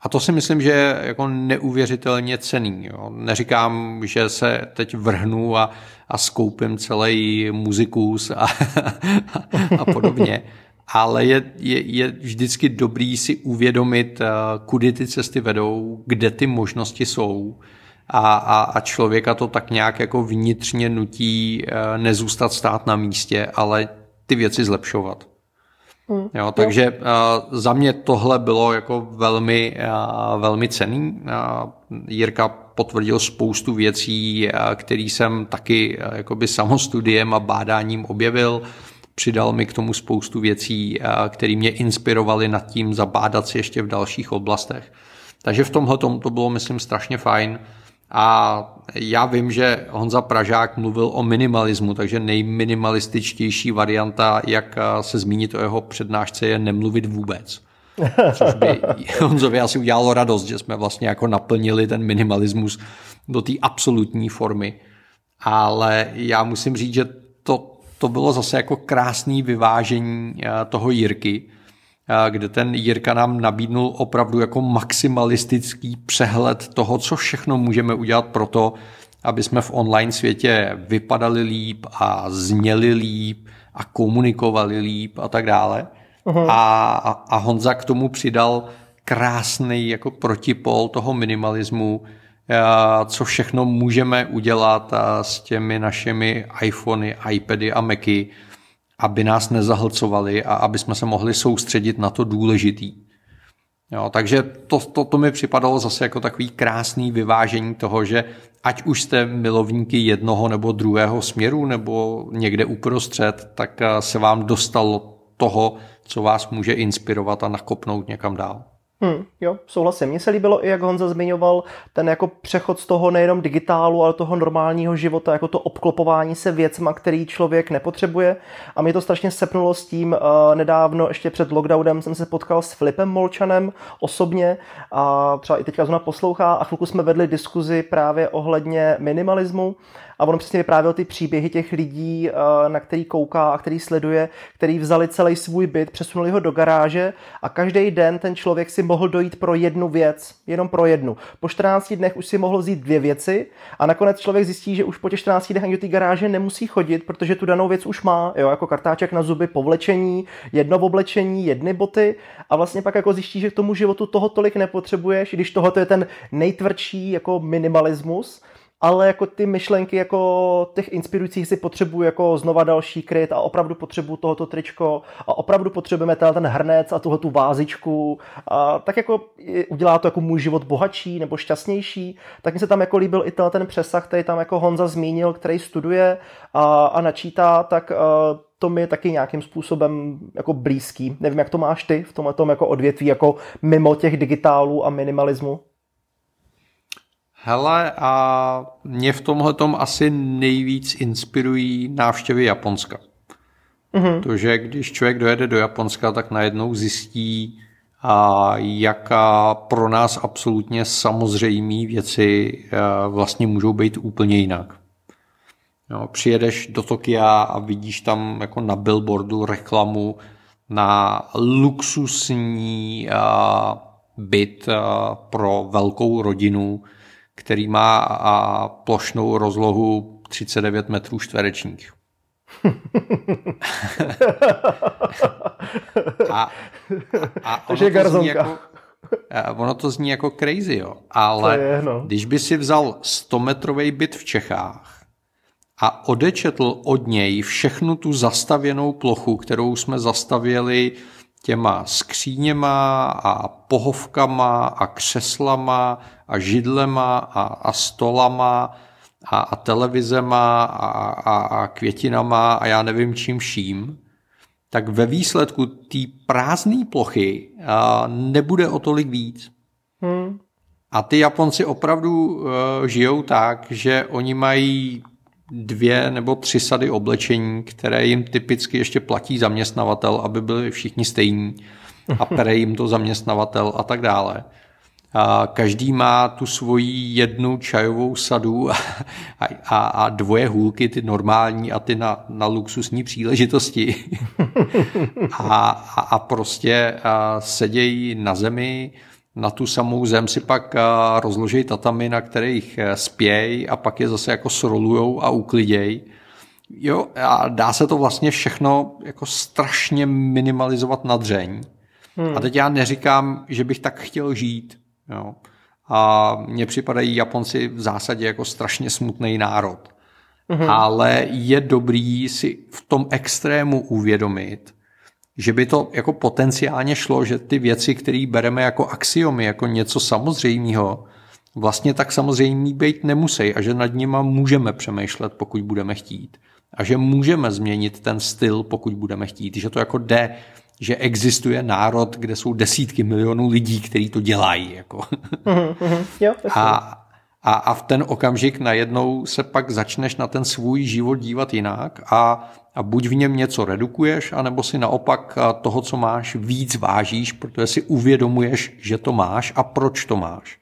A to si myslím, že je jako neuvěřitelně cený. Jo. Neříkám, že se teď vrhnu a, a skoupím celý muzikus a, a podobně, ale je, je, je vždycky dobrý si uvědomit, kudy ty cesty vedou, kde ty možnosti jsou a, a, a člověka to tak nějak jako vnitřně nutí eh, nezůstat stát na místě, ale ty věci zlepšovat. Hmm. Jo, takže uh, za mě tohle bylo jako velmi, uh, velmi cený. Uh, Jirka potvrdil spoustu věcí, uh, které jsem taky uh, jakoby samostudiem a bádáním objevil. Přidal mi k tomu spoustu věcí, uh, které mě inspirovaly nad tím zabádat si ještě v dalších oblastech. Takže v tomhle to bylo, myslím, strašně fajn. A já vím, že Honza Pražák mluvil o minimalismu, takže nejminimalističtější varianta, jak se zmínit o jeho přednášce, je nemluvit vůbec. Což by Honzovi asi udělalo radost, že jsme vlastně jako naplnili ten minimalismus do té absolutní formy. Ale já musím říct, že to, to bylo zase jako krásný vyvážení eh, toho Jirky, eh, kde ten Jirka nám nabídnul opravdu jako maximalistický přehled toho, co všechno můžeme udělat pro to, aby jsme v online světě vypadali líp a zněli líp a komunikovali líp a tak dále. A, a Honza k tomu přidal krásný jako protipol toho minimalismu, co všechno můžeme udělat s těmi našimi iPhony, iPady a Macy, aby nás nezahlcovali a aby jsme se mohli soustředit na to důležitý. Jo, takže to, to, to mi připadalo zase jako takový krásný vyvážení toho, že ať už jste milovníky jednoho nebo druhého směru nebo někde uprostřed, tak eh, se vám dostalo toho, co vás může inspirovat a nakopnout někam dál. Hmm, jo, souhlasím. Mně se líbilo i, jak Honza zmiňoval, ten jako přechod z toho nejenom digitálu, ale toho normálního života, jako to obklopování se věcma, který člověk nepotřebuje. A mě to strašně sepnulo s tím, uh, nedávno, ještě před lockdownem, jsem se potkal s Filipem Molčanem osobně a třeba i teďka zrovna poslouchá a chvilku jsme vedli diskuzi právě ohledně minimalismu a on přesně vyprávěl ty příběhy těch lidí, eh, na který kouká a který sleduje, který vzali celý svůj byt, přesunuli ho do garáže a každý den ten člověk si mohl dojít pro jednu věc, jenom pro jednu. Po 14 dnech už si mohl vzít dvě věci a nakonec člověk zjistí, že už po těch 14 dnech ani do té garáže nemusí chodit, protože tu danou věc už má, jo, jako kartáček na zuby, povlečení, jedno oblečení, jedny boty a vlastně pak jako zjistí, že k tomu životu toho tolik nepotřebuješ, když tohoto je ten nejtvrdší jako minimalismus, ale jako ty myšlenky jako těch inspirujících si potřebuju jako znova další kryt a opravdu potřebuju tohoto tričko a opravdu potřebujeme ten, ten hrnec a tuhle tu vázičku a tak jako udělá to jako můj život bohatší nebo šťastnější, tak mi se tam jako líbil i ten přesah, který tam jako Honza zmínil, který studuje a, a načítá, tak uh, to mi je taky nějakým způsobem jako blízký. Nevím, jak to máš ty v tomhle tom jako odvětví, jako mimo těch digitálů a minimalismu. Hele, a mě v tomhle asi nejvíc inspirují návštěvy Japonska. Mm-hmm. To, že když člověk dojede do Japonska, tak najednou zjistí, a jaká pro nás absolutně samozřejmé věci vlastně můžou být úplně jinak. Jo, přijedeš do Tokia a vidíš tam jako na billboardu reklamu na luxusní byt pro velkou rodinu, který má a plošnou rozlohu 39 metrů čtverečních. a, a ono, to zní jako, ono to zní jako crazy, jo. ale je, no. když by si vzal 100-metrový byt v Čechách a odečetl od něj všechnu tu zastavěnou plochu, kterou jsme zastavili těma skříněma a pohovkama a křeslama a židlema a, a stolama a, a televizema a, a, a květinama a já nevím čím vším, tak ve výsledku té prázdné plochy a, nebude o tolik víc. Hmm. A ty Japonci opravdu uh, žijou tak, že oni mají dvě nebo tři sady oblečení, které jim typicky ještě platí zaměstnavatel, aby byli všichni stejní a pere jim to zaměstnavatel a tak dále. A každý má tu svoji jednu čajovou sadu a, a, a dvoje hůlky, ty normální a ty na, na luxusní příležitosti. a, a, a prostě a sedějí na zemi, na tu samou zem si pak rozloží tatami, na kterých e, spějí a pak je zase jako srolujou a ukliděj. Jo, a dá se to vlastně všechno jako strašně minimalizovat na dřeň. Hmm. A teď já neříkám, že bych tak chtěl žít. Jo. A mně připadají Japonci v zásadě jako strašně smutný národ. Hmm. Ale je dobrý si v tom extrému uvědomit, že by to jako potenciálně šlo, že ty věci, které bereme jako axiomy, jako něco samozřejmého, vlastně tak samozřejmě být nemusí a že nad nima můžeme přemýšlet, pokud budeme chtít. A že můžeme změnit ten styl, pokud budeme chtít. Že to jako jde, že existuje národ, kde jsou desítky milionů lidí, kteří to dělají. Jako. Mm-hmm, jo, a, A, a v ten okamžik najednou se pak začneš na ten svůj život dívat jinak a, a buď v něm něco redukuješ, anebo si naopak toho, co máš, víc vážíš, protože si uvědomuješ, že to máš a proč to máš.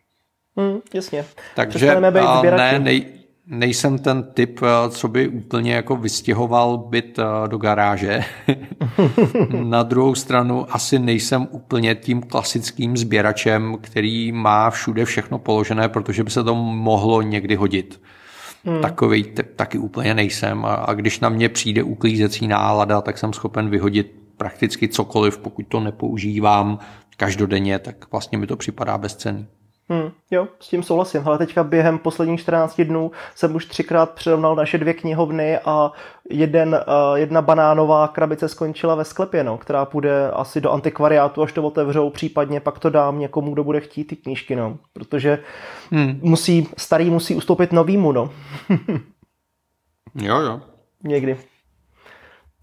Hmm, jasně. Takže ne, nej, nejsem ten typ, eh, co by úplně jako vystěhoval byt eh, do garáže. Na druhou stranu asi nejsem úplně tím klasickým sběračem, který má všude všechno položené, protože by se to mohlo někdy hodit. Hmm. Takový typ taky úplně nejsem a když na mě přijde uklízecí nálada, tak jsem schopen vyhodit prakticky cokoliv, pokud to nepoužívám každodenně, tak vlastně mi to připadá bezcenný. Hmm, jo, s tím souhlasím. Ale teďka během posledních 14 dnů jsem už třikrát přirovnal naše dvě knihovny a jeden, uh, jedna banánová krabice skončila ve sklepě, no, která půjde asi do antikvariátu, až to otevřou, případně pak to dám někomu, kdo bude chtít ty knížky, no. Protože hmm. musí, starý musí ustoupit novýmu, no. jo, jo. Někdy.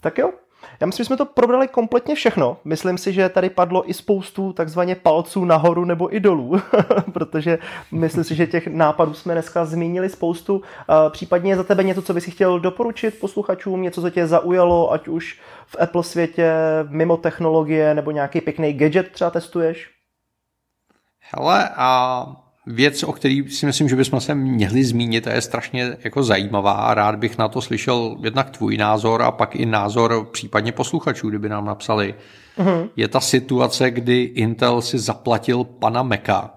Tak jo, já myslím, že jsme to probrali kompletně všechno. Myslím si, že tady padlo i spoustu takzvaně palců nahoru nebo i dolů, protože myslím si, že těch nápadů jsme dneska zmínili spoustu. Případně za tebe něco, co bys chtěl doporučit posluchačům, něco, co tě zaujalo, ať už v Apple světě, mimo technologie, nebo nějaký pěkný gadget třeba testuješ? Hele, a věc, o který si myslím, že bychom se měli zmínit a je strašně jako zajímavá a rád bych na to slyšel jednak tvůj názor a pak i názor případně posluchačů, kdyby nám napsali. Uh-huh. Je ta situace, kdy Intel si zaplatil pana Meka,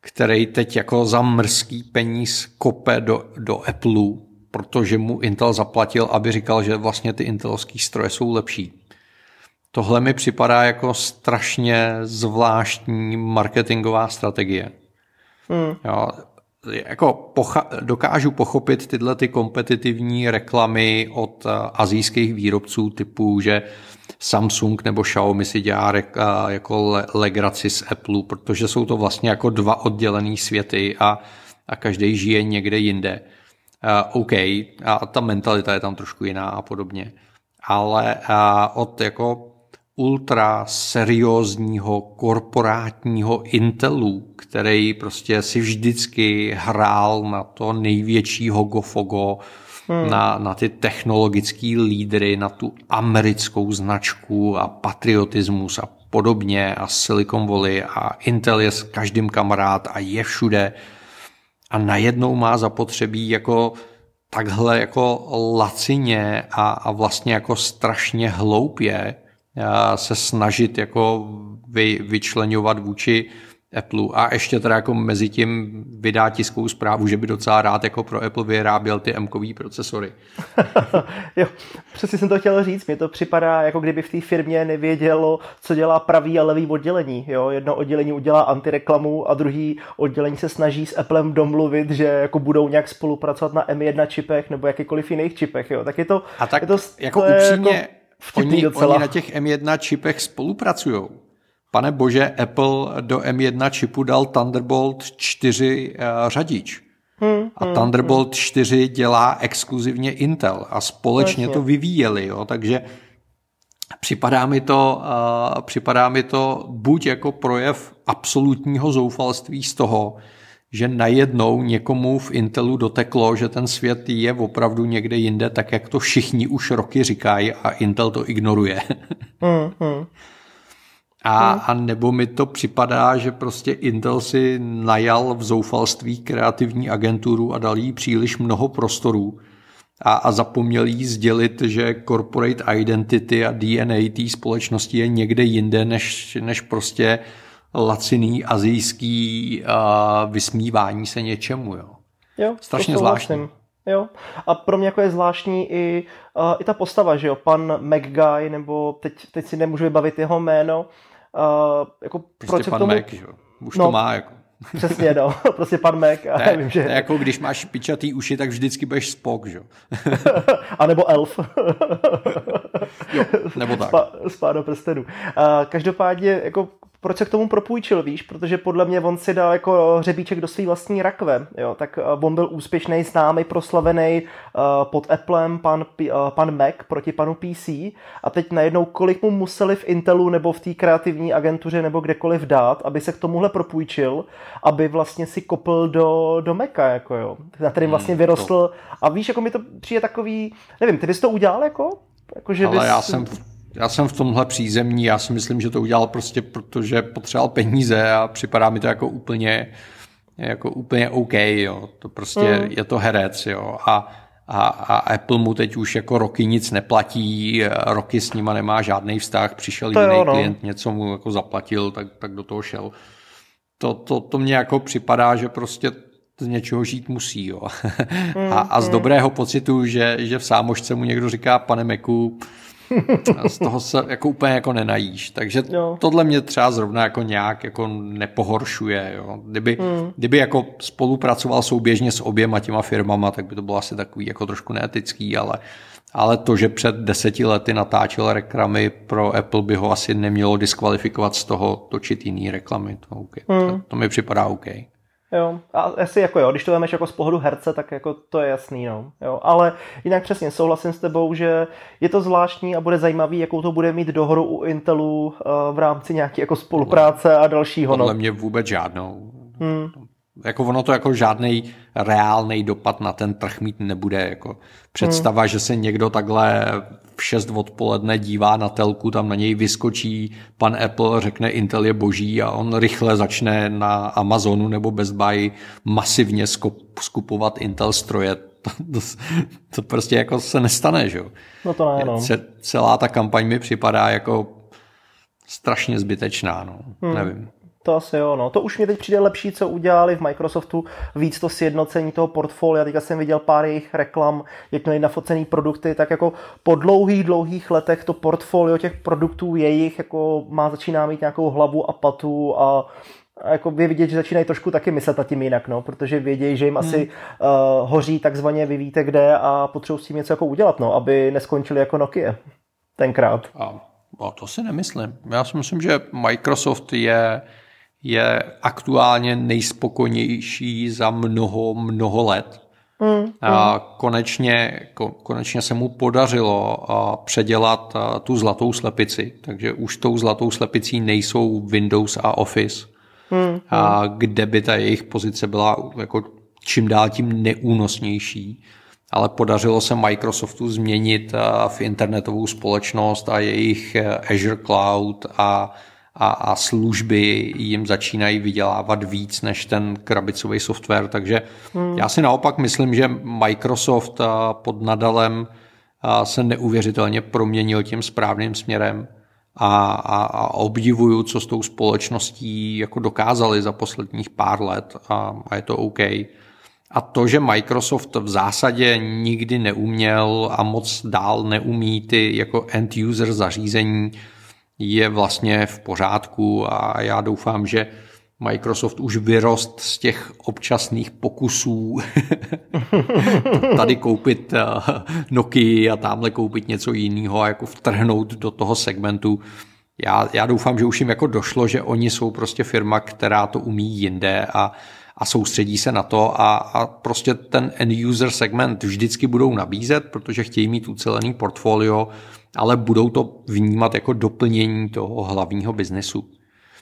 který teď jako za mrzký peníz kope do, do Apple, protože mu Intel zaplatil, aby říkal, že vlastně ty intelovské stroje jsou lepší. Tohle mi připadá jako strašně zvláštní marketingová strategie. Hmm. Jo, jako pocha- dokážu pochopit tyhle ty kompetitivní reklamy od uh, azijských výrobců typu, že Samsung nebo Xiaomi si dělá re- uh, jako le- legraci z Apple, protože jsou to vlastně jako dva oddělený světy a, a každý žije někde jinde. Uh, OK, a ta mentalita je tam trošku jiná a podobně. Ale uh, od jako ultra seriózního korporátního Intelu, který prostě si vždycky hrál na to největšího gofogo, hmm. na, na ty technologické lídry, na tu americkou značku a patriotismus a podobně a Silicon Valley a Intel je s každým kamarád a je všude a najednou má zapotřebí jako takhle jako lacině a, a vlastně jako strašně hloupě se snažit jako vy, vyčlenovat vůči Apple a ještě teda jako mezi tím vydá tiskovou zprávu, že by docela rád jako pro Apple vyráběl ty m procesory. jo, přesně jsem to chtěl říct. Mně to připadá, jako kdyby v té firmě nevědělo, co dělá pravý a levý oddělení. Jo? Jedno oddělení udělá antireklamu a druhý oddělení se snaží s Applem domluvit, že jako budou nějak spolupracovat na M1 čipech nebo jakýkoliv jiných čipech. Jo? Tak je to... A tak je to, jako to upřímně, jako oni, oni na těch M1 čipech spolupracují. Pane bože, Apple do M1 čipu dal Thunderbolt 4 uh, eh, řadič. Hmm, a hmm, Thunderbolt hmm. 4 dělá exkluzivně Intel a společně Jasně. to vyvíjeli, jo, takže připadá mi to, uh, připadá mi to buď jako projev absolutního zoufalství z toho, že najednou někomu v Intelu doteklo, že ten svět je opravdu někde jinde, tak jak to všichni už roky říkají a Intel to ignoruje. Mm, mm. A, a nebo mi to připadá, že prostě Intel si najal v zoufalství kreativní agenturu a dal jí příliš mnoho prostorů a, a zapomněl jí sdělit, že corporate identity a DNA té společnosti je někde jinde, než, než prostě laciný azijský uh, vysmívání se něčemu. Jo. Jo, Strašně zvláštní. Jo. A pro mě jako je zvláštní i, uh, i ta postava, že jo, pan McGuy, nebo teď, teď si nemůžu vybavit jeho jméno. Uh, jako prostě proč pan tomu... Mac, že? Už no, to má jako. Přesně, no. Prostě pan Mac. A ne, nevím, že... jako když máš pičatý uši, tak vždycky budeš Spock, že? a nebo Elf. jo, nebo tak. Spá, spá do prstenů. Uh, každopádně, jako proč se k tomu propůjčil, víš, protože podle mě on si dal jako řebíček do své vlastní rakve, jo, tak eh, on byl úspěšný, známý, proslavený uh, pod Applem, pan, uh, pan Mac proti panu PC a teď najednou kolik mu museli v Intelu nebo v té kreativní agentuře nebo kdekoliv dát, aby se k tomuhle propůjčil, aby vlastně si kopl do, do Maca, jako jo, na kterým hmm, vlastně vyrostl. A víš, jako mi to přijde takový, nevím, ty bys to udělal jako? jako že Ale bys... já jsem já jsem v tomhle přízemní, já si myslím, že to udělal prostě protože potřeboval peníze a připadá mi to jako úplně, jako úplně OK, jo. To prostě mm. je to herec, jo. A, a, a Apple mu teď už jako roky nic neplatí, roky s nima nemá žádný vztah, přišel to jiný jo, no. klient, něco mu jako zaplatil, tak, tak do toho šel. To, to, to mně jako připadá, že prostě z něčeho žít musí. Jo. Mm, a, a z mm. dobrého pocitu, že, že v sámošce mu někdo říká, pane Meku, a z toho se jako úplně jako nenajíš. Takže jo. tohle mě třeba zrovna jako nějak jako nepohoršuje. Jo. Kdyby, hmm. kdyby jako spolupracoval souběžně s oběma těma firmama, tak by to bylo asi takový jako trošku neetický, ale, ale to, že před deseti lety natáčel reklamy pro Apple, by ho asi nemělo diskvalifikovat z toho točit jiný reklamy. To, okay. hmm. to, to mi připadá OK. Jo, a asi jako jo, když to vemeš jako z pohledu herce, tak jako to je jasný, no. Jo, ale jinak přesně souhlasím s tebou, že je to zvláštní a bude zajímavý, jakou to bude mít dohoru u Intelu uh, v rámci nějaké jako spolupráce a dalšího, no. Podle mě vůbec žádnou. Hmm. Jako ono to jako žádný reálný dopad na ten trh mít nebude. Jako představa, hmm. že se někdo takhle v 6 odpoledne dívá na telku, tam na něj vyskočí pan Apple, řekne Intel je boží a on rychle začne na Amazonu nebo Best Buy masivně skupovat Intel stroje. To, to, to prostě jako se nestane, že jo? No to ne, no. Celá ta kampaň mi připadá jako strašně zbytečná, no. Hmm. Nevím. To asi jo, no. To už mě teď přijde lepší, co udělali v Microsoftu, víc to sjednocení toho portfolia. Teďka jsem viděl pár jejich reklam, jak měli nafocený produkty, tak jako po dlouhých, dlouhých letech to portfolio těch produktů jejich jako má začíná mít nějakou hlavu a patu a a jako vy vidět, že začínají trošku taky myslet na tím jinak, no, protože vědějí, že jim hmm. asi uh, hoří takzvaně, vy víte kde a potřebují s tím něco jako udělat, no, aby neskončili jako Nokia tenkrát. A, a to si nemyslím. Já si myslím, že Microsoft je je aktuálně nejspokojnější za mnoho, mnoho let. Mm, a mm. konečně, konečně se mu podařilo předělat tu zlatou slepici, takže už tou zlatou slepicí nejsou Windows a Office, mm, a kde by ta jejich pozice byla jako čím dál tím neúnosnější. Ale podařilo se Microsoftu změnit v internetovou společnost a jejich Azure Cloud a a, a služby jim začínají vydělávat víc než ten krabicový software. Takže hmm. já si naopak myslím, že Microsoft pod Nadalem se neuvěřitelně proměnil tím správným směrem a, a, a obdivuju, co s tou společností jako dokázali za posledních pár let a, a je to OK. A to, že Microsoft v zásadě nikdy neuměl a moc dál neumí ty jako end-user zařízení je vlastně v pořádku a já doufám, že Microsoft už vyrost z těch občasných pokusů tady koupit eh, Nokia a tamhle koupit něco jiného a jako vtrhnout do toho segmentu. Já, já doufám, že už jim jako došlo, že oni jsou prostě firma, která to umí jinde a, a soustředí se na to a, a prostě ten end user segment vždycky budou nabízet, protože chtějí mít ucelený portfolio, ale budou to vnímat jako doplnění toho hlavního biznesu.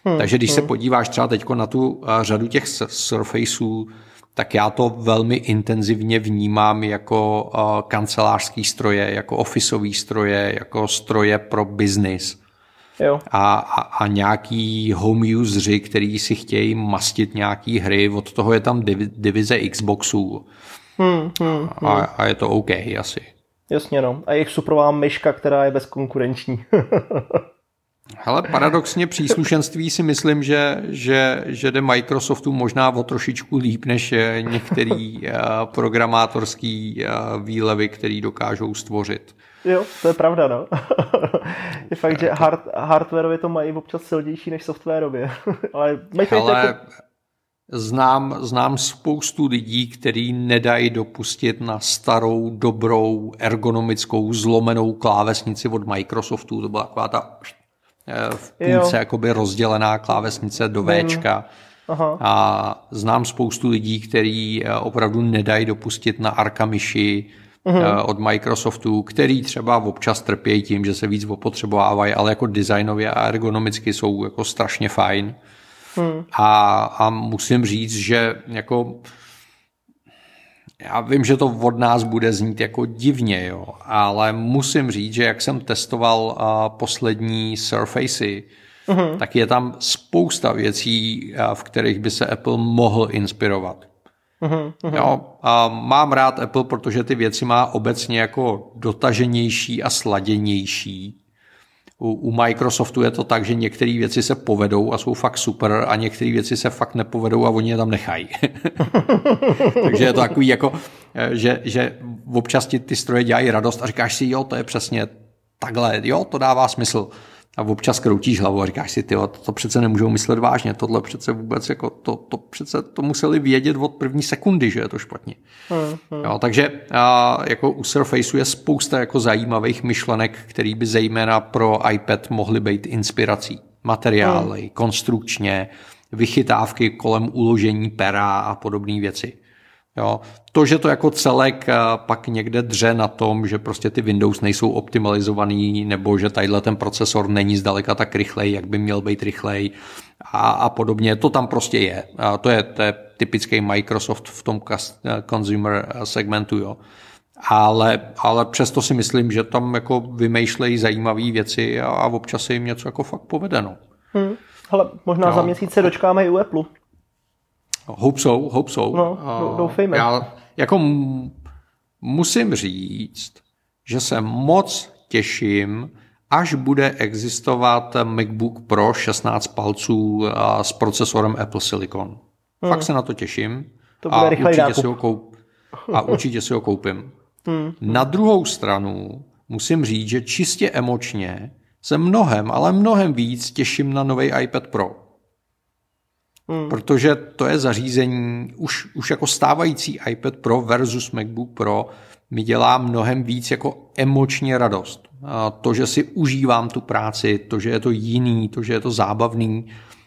Hmm, Takže když hmm. se podíváš třeba teď na tu eh, řadu těch Surfaceů, tak já to velmi intenzivně vnímám jako uh, kancelářský stroje, jako ofisový stroje, jako stroje pro biznis. Jo. A, a, a nějaký home useři, který si chtějí mastit nějaký hry, od toho je tam divize Xboxů. Hmm, hmm, hmm. A, a je to OK asi. Jasně no. A jejich suprová myška, která je bezkonkurenční. Ale paradoxně příslušenství si myslím, že, že, že jde Microsoftu možná o trošičku líp než některý eh, programátorský eh, výlevy, který dokážou stvořit. Jo, to je pravda, no. je fakt, že hard, hardwareově to mají občas silnější než softwarově. Ale mají Ale... jako Znám, znám spoustu lidí, kteří nedají dopustit na starou, dobrou, ergonomickou, zlomenou klávesnici od Microsoftu. To byla taková ta v půlce jakoby rozdělená klávesnice do Včka. Aha. A znám spoustu lidí, kteří opravdu nedají dopustit na Arka myši uh-huh. od Microsoftu, který třeba občas trpějí tím, že se víc opotřebovávají, ale jako designově a ergonomicky jsou jako strašně fajn. Hmm. A, a musím říct, že jako já vím, že to od nás bude znít jako divně, jo, ale musím říct, že jak jsem testoval uh, poslední Surfacey, uh-huh. tak je tam spousta věcí, uh, v kterých by se Apple mohl inspirovat. Uh-huh, uh-huh. Jo, a mám rád Apple, protože ty věci má obecně jako dotaženější a sladěnější. U, u Microsoftu je to tak, že některé věci se povedou a jsou fakt super a některé věci se fakt nepovedou a oni je tam nechají. Takže je to takový jako, že, že občas ti ty stroje dělají radost a říkáš si, jo, to je přesně takhle, jo, to dává smysl a občas kroutíš hlavu a říkáš si, ty, to, to přece nemůžou myslet vážně, tohle přece vůbec, jako to, to přece to museli vědět od první sekundy, že je to špatně. Hmm, hmm. Jo, takže a, jako u Surfaceu je spousta jako zajímavých myšlenek, které by zejména pro iPad mohly být inspirací. Materiály, hmm. konstrukčně, vychytávky kolem uložení pera a podobné věci. Jo. To, že to jako celek eh, pak někde dře na tom, že prostě ty Windows nejsou optimalizovaný, nebo že tadyhle ten procesor není zdaleka tak rychlej, jak by měl být rychlej a, a podobně, to tam prostě je. A to je, to je typický Microsoft v tom eh, consumer eh, segmentu, jo. Ale, ale přesto si myslím, že tam jako vymýšlejí zajímavé věci a, a občas se jim něco jako fakt povedeno. Hmm. Hele, možná jo. za měsíc se dočkáme i u Apple. Hope so, hope so. No, doufejme. Já jako musím říct, že se moc těším, až bude existovat MacBook Pro 16 palců s procesorem Apple Silicon. Hmm. Fakt se na to těším. To bude a určitě, si ho koup, a určitě si ho koupím. Hmm. Na druhou stranu musím říct, že čistě emočně se mnohem, ale mnohem víc těším na nový iPad Pro. Hmm. Protože to je zařízení, už, už jako stávající iPad Pro versus MacBook Pro mi dělá mnohem víc jako emočně radost. A to, že si užívám tu práci, to, že je to jiný, to, že je to zábavný.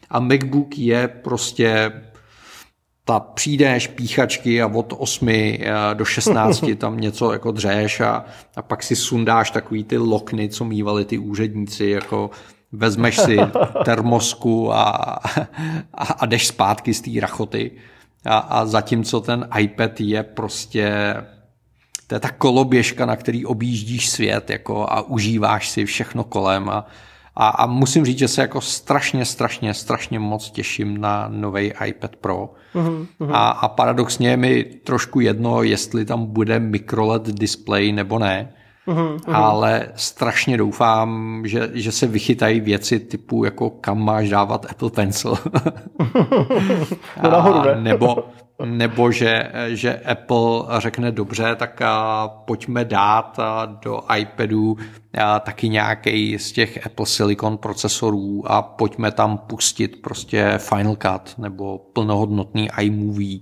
A MacBook je prostě ta přijdeš píchačky a od 8 eh, do 16 tam něco jako dřeš a, a pak si sundáš takový ty lokny, co mývali ty úředníci, jako vezmeš si termosku a, a, a jdeš zpátky z té rachoty. A, a zatímco ten iPad je prostě to je ta koloběžka, na který objíždíš svět jako, a užíváš si všechno kolem a, a, a musím říct, že se jako strašně, strašně, strašně moc těším na nový iPad Pro. Uh-huh, uh-huh. A, a paradoxně je mi trošku jedno, jestli tam bude microLED display nebo ne, Uhum, uhum. ale strašně doufám, že, že se vychytají věci typu jako kam máš dávat Apple Pencil. no nahoru, ne? nebo, nebo že, že Apple řekne dobře, tak a pojďme dát do iPadu a taky nějaký z těch Apple Silicon procesorů a pojďme tam pustit prostě Final Cut nebo plnohodnotný iMovie.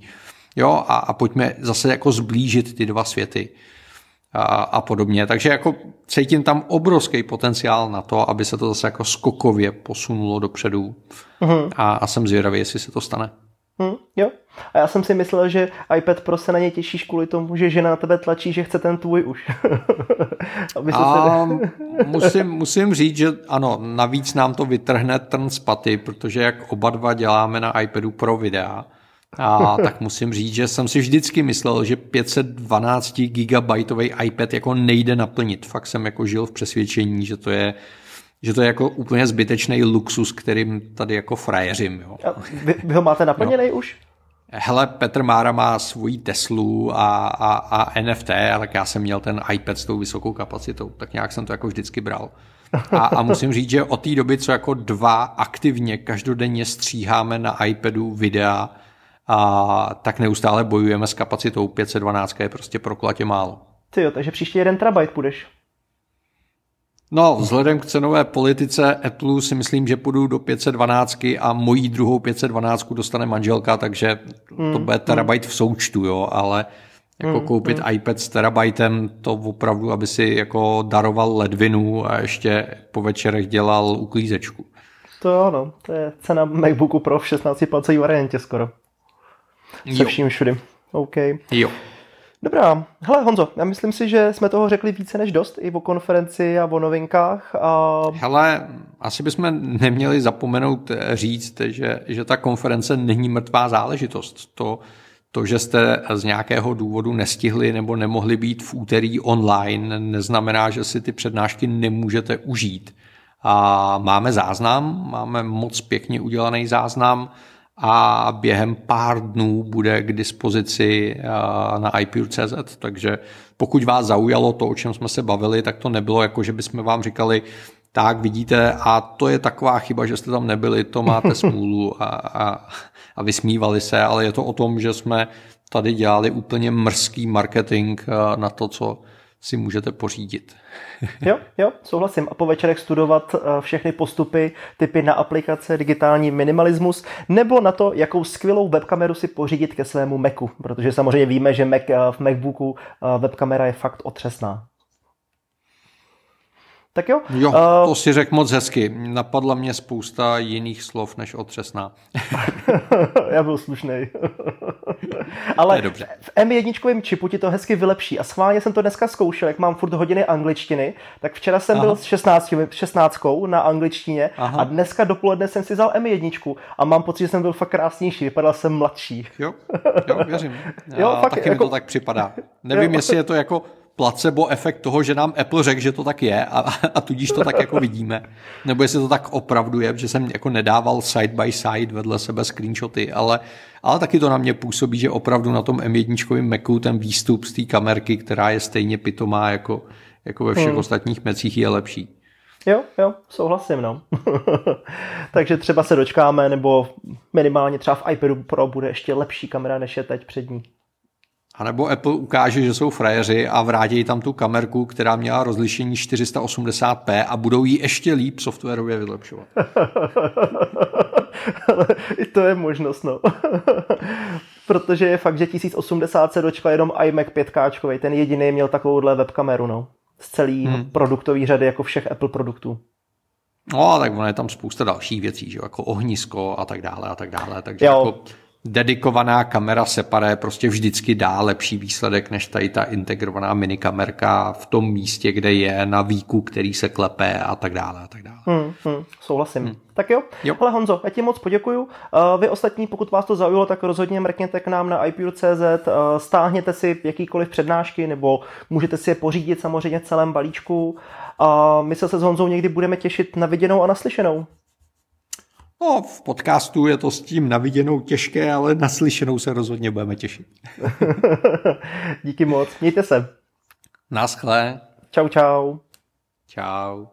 Jo, a, a pojďme zase jako zblížit ty dva světy a, a podobně. Takže jako cítím tam obrovský potenciál na to, aby se to zase jako skokově posunulo dopředu uh-huh. a, a jsem zvědavý, jestli se to stane. Hmm, jo. A já jsem si myslel, že iPad Pro se na ně těšíš kvůli tomu, že žena na tebe tlačí, že chce ten tvůj už. Aby se a se... musím, musím říct, že ano, navíc nám to vytrhne trn z paty, protože jak oba dva děláme na iPadu Pro videa, a tak musím říct, že jsem si vždycky myslel, že 512 GB iPad jako nejde naplnit. Fakt jsem jako žil v přesvědčení, že to je že to je jako úplně zbytečný luxus, kterým tady jako frajeřím. Jo. A vy, vy ho máte naplněný no. už? Hele, Petr Mára má svoji Teslu a, a, a NFT, tak já jsem měl ten iPad s tou vysokou kapacitou, tak nějak jsem to jako vždycky bral. A, a musím říct, že od té doby, co jako dva aktivně každodenně stříháme na iPadu videa, a tak neustále bojujeme s kapacitou 512, je prostě proklatě málo. Ty jo, takže příště jeden terabyte půjdeš. No, vzhledem k cenové politice Apple si myslím, že půjdu do 512 a mojí druhou 512 dostane manželka, takže to hmm, bude hmm. terabyte v součtu, jo, ale Jako hmm, koupit hmm. iPad s terabajtem, to opravdu, aby si jako daroval ledvinu a ještě po večerech dělal uklízečku. To jo, no. To je cena MacBooku Pro v 16 palcové variantě skoro. Se vším všudy. OK. Jo. Dobrá. Hele Honzo, já myslím si, že jsme toho řekli více než dost i o konferenci a o novinkách. A... Hele, asi bychom neměli zapomenout říct, že, že ta konference není mrtvá záležitost. To, to, že jste z nějakého důvodu nestihli nebo nemohli být v úterý online, neznamená, že si ty přednášky nemůžete užít. A máme záznam, máme moc pěkně udělaný záznam a během pár dnů bude k dispozici na iPure.cz, takže pokud vás zaujalo to, o čem jsme se bavili, tak to nebylo jako, že bychom vám říkali, tak vidíte, a to je taková chyba, že jste tam nebyli, to máte smůlu a, a, a vysmívali se, ale je to o tom, že jsme tady dělali úplně mrzký marketing na to, co si můžete pořídit. jo, jo, souhlasím. A po večerech studovat eh, všechny postupy, typy na aplikace, digitální minimalismus, nebo na to, jakou skvělou webkameru si pořídit ke svému Macu, protože samozřejmě víme, že Mac, eh, v Macbooku eh, webkamera je fakt otřesná. Tak jo. Jo, uh, to si řekl moc hezky. Napadla mě spousta jiných slov než otřesná. Já byl slušný. Ale dobře. v M1 čipu ti to hezky vylepší. A schválně jsem to dneska zkoušel, jak mám furt hodiny angličtiny. Tak včera jsem Aha. byl s 16, 16 na angličtině Aha. a dneska dopoledne jsem si vzal M1 a mám pocit, že jsem byl fakt krásnější. Vypadal jsem mladší. Jo, jo věřím. Já jo, fakt, taky jako... mi to tak připadá. Nevím, jo, jestli je to jako placebo efekt toho, že nám Apple řekl, že to tak je a, a tudíž to tak jako vidíme. Nebo jestli to tak opravdu je, že jsem jako nedával side by side vedle sebe screenshoty, ale, ale taky to na mě působí, že opravdu na tom M1 Macu ten výstup z té kamerky, která je stejně pitomá jako, jako ve všech hmm. ostatních mecích, je lepší. Jo, jo, souhlasím, no. Takže třeba se dočkáme, nebo minimálně třeba v iPadu Pro bude ještě lepší kamera, než je teď před ní. A nebo Apple ukáže, že jsou frajeři a vrátí tam tu kamerku, která měla rozlišení 480p a budou ji ještě líp softwarově vylepšovat. Ale i to je možnost, no. Protože je fakt, že 1080 se dočkal jenom iMac 5K, ten jediný měl takovouhle webkameru, no. Z celý hmm. produktový řady, jako všech Apple produktů. No, tak ono je tam spousta dalších věcí, že jako ohnisko a tak dále a tak dále. Takže jo. jako dedikovaná kamera separé prostě vždycky dá lepší výsledek než tady ta integrovaná minikamerka v tom místě, kde je na výku, který se klepe a tak dále a tak dále. Hmm, hmm, souhlasím. Hmm. Tak jo. jo. Ale Honzo, já ti moc poděkuju. Uh, vy ostatní, pokud vás to zaujalo, tak rozhodně mrkněte k nám na iPure.cz, uh, stáhněte si jakýkoliv přednášky nebo můžete si je pořídit samozřejmě v celém balíčku. A my se se s Honzou někdy budeme těšit na viděnou a naslyšenou. No, v podcastu je to s tím naviděnou těžké, ale naslyšenou se rozhodně budeme těšit. Díky moc. Mějte se. Naschle. Čau, čau. Čau.